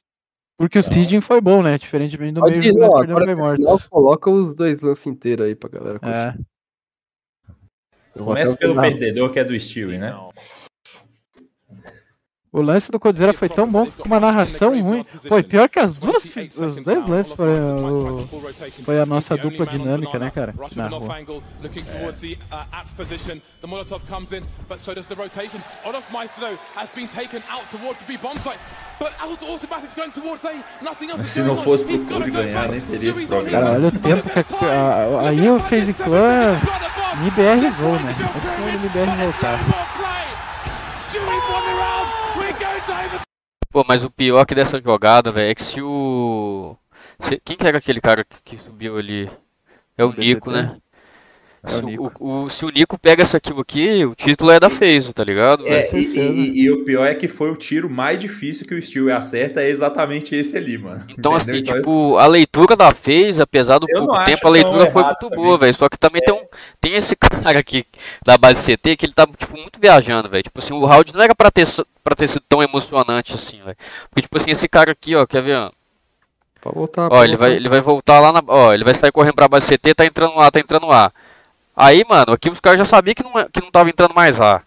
Porque o Seeding foi bom, né? Diferentemente do Pode Major, ir, nós não, perdemos agora bem no final mortos. coloca os dois lances inteiros aí pra galera. É. Eu Começa pelo perdedor, que é do Stewie, né? O lance do Codizera foi tão bom com uma narração ruim. E pior que as duas, os dois lances foram o- foi a nossa dupla dinâmica, né, cara? Na rua. the uh, Se não fosse pro Clube ganhar, nem teria esse programa. Cara, olha o tempo que a, a- aí o FaZe Clan me BRzou, né? Antes do MBR voltar. Pô, mas o pior que dessa jogada, velho, é que se o. Quem que era aquele cara que, subiu ali? É o? Nico, né? Se o, o- se o Nico pega essa kill aqui, o título é da FaZe, tá ligado? É, e, e- e o pior é que foi o tiro mais difícil que o Steel acerta, é exatamente esse ali, mano. Então, assim, Entendeu? tipo, a leitura da FaZe, apesar do Eu pouco tempo, a leitura foi muito também. boa, velho. Só que também tem, um, tem esse cara aqui da base CT que ele tá, tipo, muito viajando, velho. Tipo assim, o round não era pra ter, pra ter sido tão emocionante assim, velho. Porque, tipo assim, esse cara aqui, ó, quer ver, ó? Pode voltar. Ó, pode ele vai, voltar. ele vai voltar lá na. Ó, ele vai sair correndo pra base CT, tá entrando lá, tá entrando lá. Aí, mano, aqui os caras já sabiam que não, é- que não tava entrando mais lá.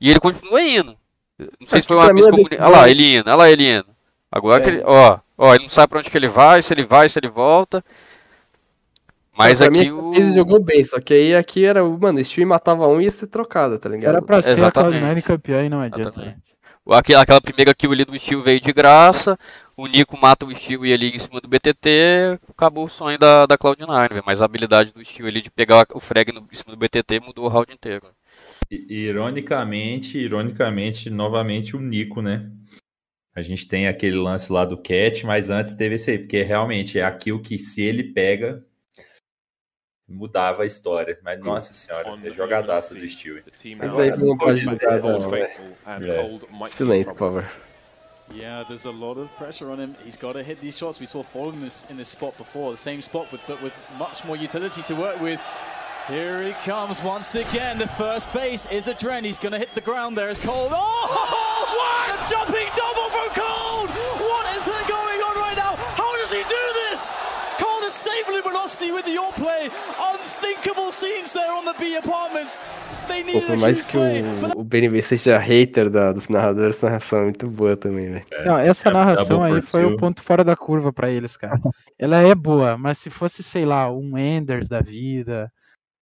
E ele continua indo. Não sei se foi uma é miscomunicação. Olha lá, ele indo, olha lá ele indo. Agora que É. ele. Ó, ó, ele não sabe pra onde que ele vai, se ele vai, se ele volta. Mas pra aqui mim, o. Ele jogou bem, só que aí aqui era, o- mano, o Steam matava um e ia ser trocado, tá ligado? Era pra ser a Exatamente. Cloud9 campeã e não adianta. né? Aquela, aquela primeira kill ali do Steel veio de graça. O Nico mata o Steel e ali em cima do BTT. Acabou o sonho da, da Cloud9, velho. Mas a habilidade do Steel ali de pegar o frag no, em cima do BTT mudou o round inteiro. Ironicamente, ironicamente, novamente o Nico, né? A gente tem aquele lance lá do Cat, mas antes teve esse aí, porque realmente é aquilo que se ele pega, mudava a história. Mas nossa senhora, é jogadaça do Steel. Mas aí um não pode jogar, não, velho. Silêncio, por favor. Yeah, there's a lot of pressure on him. He's got to hit these shots. We saw Fallen in this, in this spot before, the same spot, with, but with much more utility to work with. Here he comes once again. The first base is a Dren. He's going to hit the ground there It's Cold. Oh, what? A jumping double from Cold! Pô, por mais que play. o, o BNB seja hater da, dos narradores, essa narração é muito boa também, velho. Não, essa narração Double aí foi o ponto fora da curva pra eles, cara. Ela é boa, mas se fosse, sei lá, um Enders da vida,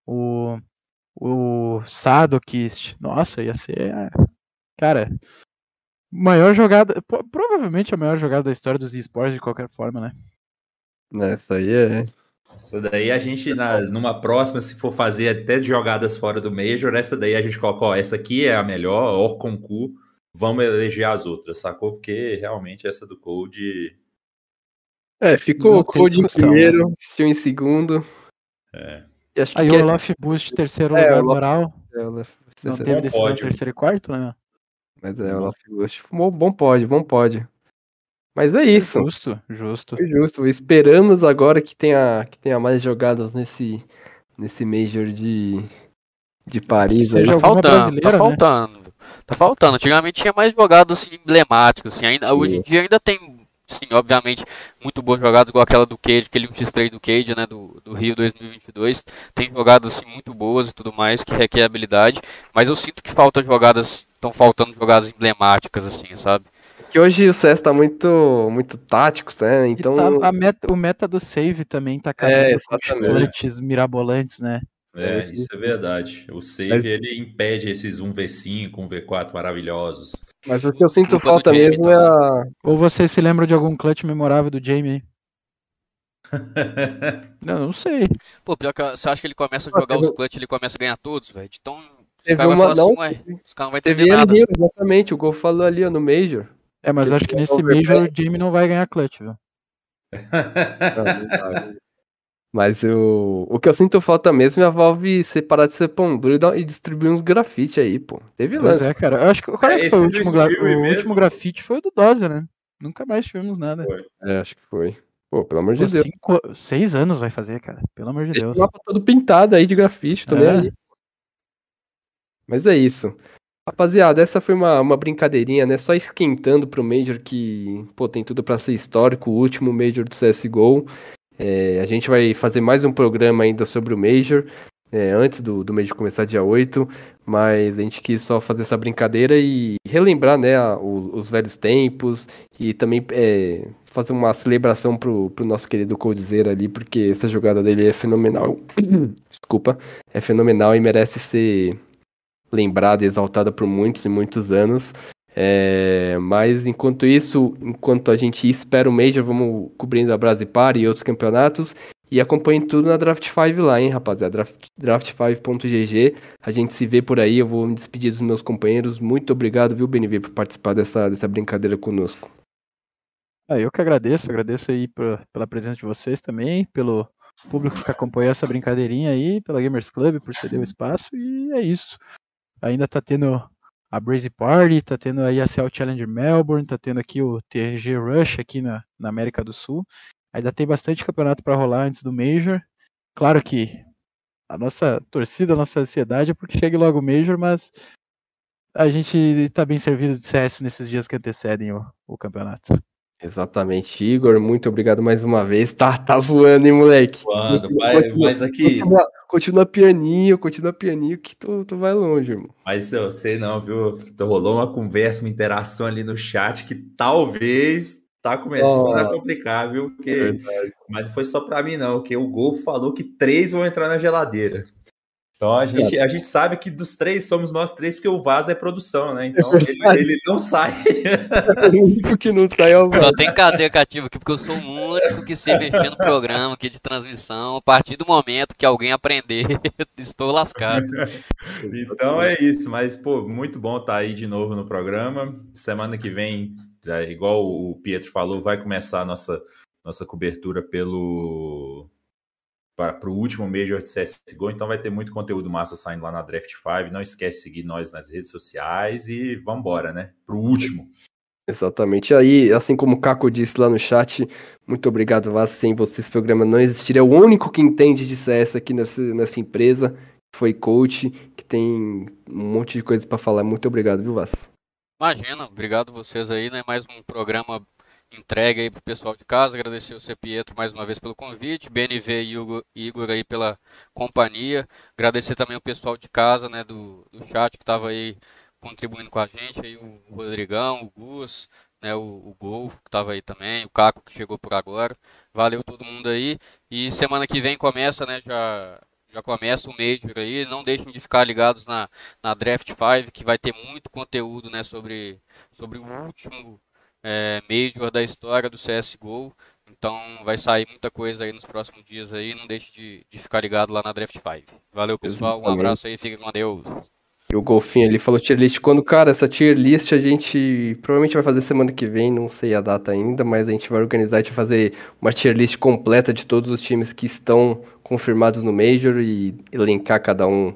o, o Sadokist, nossa, ia ser, é, cara, maior jogada, provavelmente a maior jogada da história dos esportes de qualquer forma, né? Essa aí é. Essa daí a gente, na, numa próxima, se for fazer até de jogadas fora do Major, essa daí a gente coloca, ó, essa aqui é a melhor, Orconcu, vamos eleger as outras, sacou? Porque realmente essa do Cold. É, ficou o Code em discussão, primeiro, Steel em segundo. É. E Aí que- o Olaf Boost terceiro É, lugar moral, é, o Olaf- não teve decisão terceiro e quarto, né? Mas é, o Olaf Ghost. Bom, bom pódio, bom pódio. Mas é isso. Justo, justo. Foi justo. Esperamos agora que tenha, que tenha mais jogadas nesse, nesse Major de, de Paris. aí. tá faltando, tá faltando. Tá faltando. Antigamente tinha mais jogadas assim, emblemáticas. Assim, ainda, Sim. hoje em dia ainda tem, sim, obviamente, muito boas jogadas, igual aquela do Cage, aquele 1x3 do Cage, né? Do, do Rio 2022. Tem jogadas assim, muito boas e tudo mais, que requer habilidade. Mas eu sinto que falta jogadas. Estão faltando jogadas emblemáticas, assim, sabe? Que hoje o CS tá muito, muito tático, né? Então. Tá- a meta- o meta do save também tá acabando É, com mirabolantes, né? É, isso é verdade. O save ele impede esses 1v5, 1v4 maravilhosos. Mas o que eu sinto falta Jamie, mesmo é a. Ou você se lembra de algum clutch memorável do Jamie? Não, não sei. Pô, pior que você acha que ele começa a jogar os clutch ele começa a ganhar todos, velho? Então, os Teve caras vão uma. falar Não, assim, ué, os caras não vão teve entender nada. Rio, exatamente. O Gol falou ali ó, no Major. É, mas acho que nesse. Major o Jamie não vai ganhar clutch, viu? Mas o, o que eu sinto falta mesmo é a Valve separar de ser pão duro e, distribuir uns grafite aí, pô. Teve Pois lance. é, cara. Eu acho que qual é que É, foi o último, gra- o último grafite foi o do Dozer, né? Nunca mais tivemos nada. É, acho que foi. Pô, pelo amor de Pô, Deus. cinco- seis anos vai fazer, cara. Pelo amor de Deixa Deus. o mapa todo pintado aí de grafite, tô nem É. Mas é isso. Rapaziada, essa foi uma, uma brincadeirinha, né? Só esquentando pro Major que, pô, tem tudo pra ser histórico, o último Major do CSGO. É, a gente vai fazer mais um programa ainda sobre o Major, é, antes do, do Major começar dia 8, mas a gente quis só fazer essa brincadeira e relembrar, né, a- o- os velhos tempos e também é, fazer uma celebração pro, pro nosso querido Coldzera ali, porque essa jogada dele é fenomenal. Desculpa, é fenomenal e merece ser lembrada e exaltada por muitos e muitos anos. É, mas enquanto isso, enquanto a gente espera o Major, vamos cobrindo a Brasipar e outros campeonatos. E acompanhem tudo na Draft 5 lá, hein, rapaziada. Draft, draft5.gg. A gente se vê por aí. Eu vou me despedir dos meus companheiros. Muito obrigado, viu, BNV, por participar dessa, dessa brincadeira conosco. Ah, eu que agradeço, agradeço aí pra- pela presença de vocês também, pelo público que acompanhou essa brincadeirinha aí, pela Gamers Club, por ceder o espaço, e é isso. Ainda tá tendo a Brazy Party, tá tendo aí a CL Challenger Melbourne, tá tendo aqui o TRG Rush aqui na, na América do Sul. Ainda tem bastante campeonato para rolar antes do Major. Claro que a nossa torcida, a nossa ansiedade é porque chegue logo o Major, mas a gente está bem servido de CS nesses dias que antecedem o, o campeonato. Exatamente, Igor, muito obrigado mais uma vez. Tá, tá voando, hein, moleque? Voando, vai, mas aqui. Continua, continua, pianinho, continua pianinho que tu, tu vai longe, irmão. Mas eu sei não, viu? Rolou uma conversa, uma interação ali no chat que talvez tá começando oh, a complicar, viu? Porque, é mas não foi só para mim, não, que o Gol falou que três vão entrar na geladeira. Então a gente, a gente sabe que dos três somos nós três, porque o Vaza é produção, né? Então ele, ele, não sai. o único que não sai é o Vaza. Só tem cadeia cativa aqui, porque eu sou o único que sei mexer no programa aqui de transmissão. A partir do momento que alguém aprender, estou lascado. então é isso, mas pô, muito bom estar tá aí de novo no programa. Semana que vem, já, igual o Pietro falou, vai começar a nossa, nossa cobertura pelo para o último Major de CSGO, então vai ter muito conteúdo massa saindo lá na Draft 5. Não esquece de seguir nós nas redes sociais e vamos embora, né? Para o último. Exatamente. Aí, assim como o Caco disse lá no chat, muito obrigado, Vaz. Sem você, esse programa não existiria. É o único que entende de CS aqui nessa, nessa empresa. Foi coach, que tem um monte de coisas para falar. Muito obrigado, viu, Vaz? Imagina, obrigado vocês aí, né? Mais um programa entregue aí pro pessoal de casa. Agradecer o C. Pietro mais uma vez pelo convite, BNV e Igor, Igor aí pela companhia. Agradecer também o pessoal de casa, né, do, do chat que estava aí contribuindo com a gente, aí o Rodrigão, o Gus, né, o, o Golfo que estava aí também, o Caco que chegou por agora. Valeu todo mundo aí. E semana que vem começa, né, já já começa o Major aí, não deixem de ficar ligados na, na Draft 5, que vai ter muito conteúdo, né, sobre, sobre o último é, Major da história do CSGO. Então vai sair muita coisa aí nos próximos dias aí. Não deixe de, de ficar ligado lá na Draft 5. Valeu, pessoal. Um abraço aí, fiquem com Deus. E o Golfinho ali falou tier list. Quando, cara, essa tier list a gente provavelmente vai fazer semana que vem, não sei a data ainda, mas a gente vai organizar e vai fazer uma tier list completa de todos os times que estão confirmados no Major e elencar cada um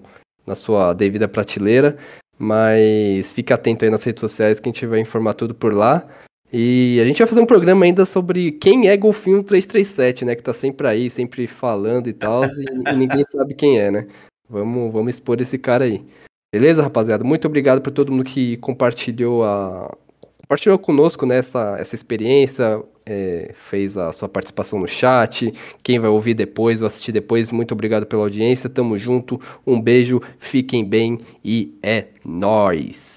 na sua devida prateleira. Mas fique atento aí nas redes sociais que a gente vai informar tudo por lá. E a gente vai fazer um programa ainda sobre quem é Golfinho 337, né? Que tá sempre aí, sempre falando e tal, e, e, ninguém sabe quem é, né? Vamos, vamos expor esse cara aí. Beleza, rapaziada? Muito obrigado por todo mundo que compartilhou a. Compartilhou conosco né, essa, essa experiência, é, fez a sua participação no chat. Quem vai ouvir depois ou assistir depois, muito obrigado pela audiência. Tamo junto, um beijo, fiquem bem e é nóis!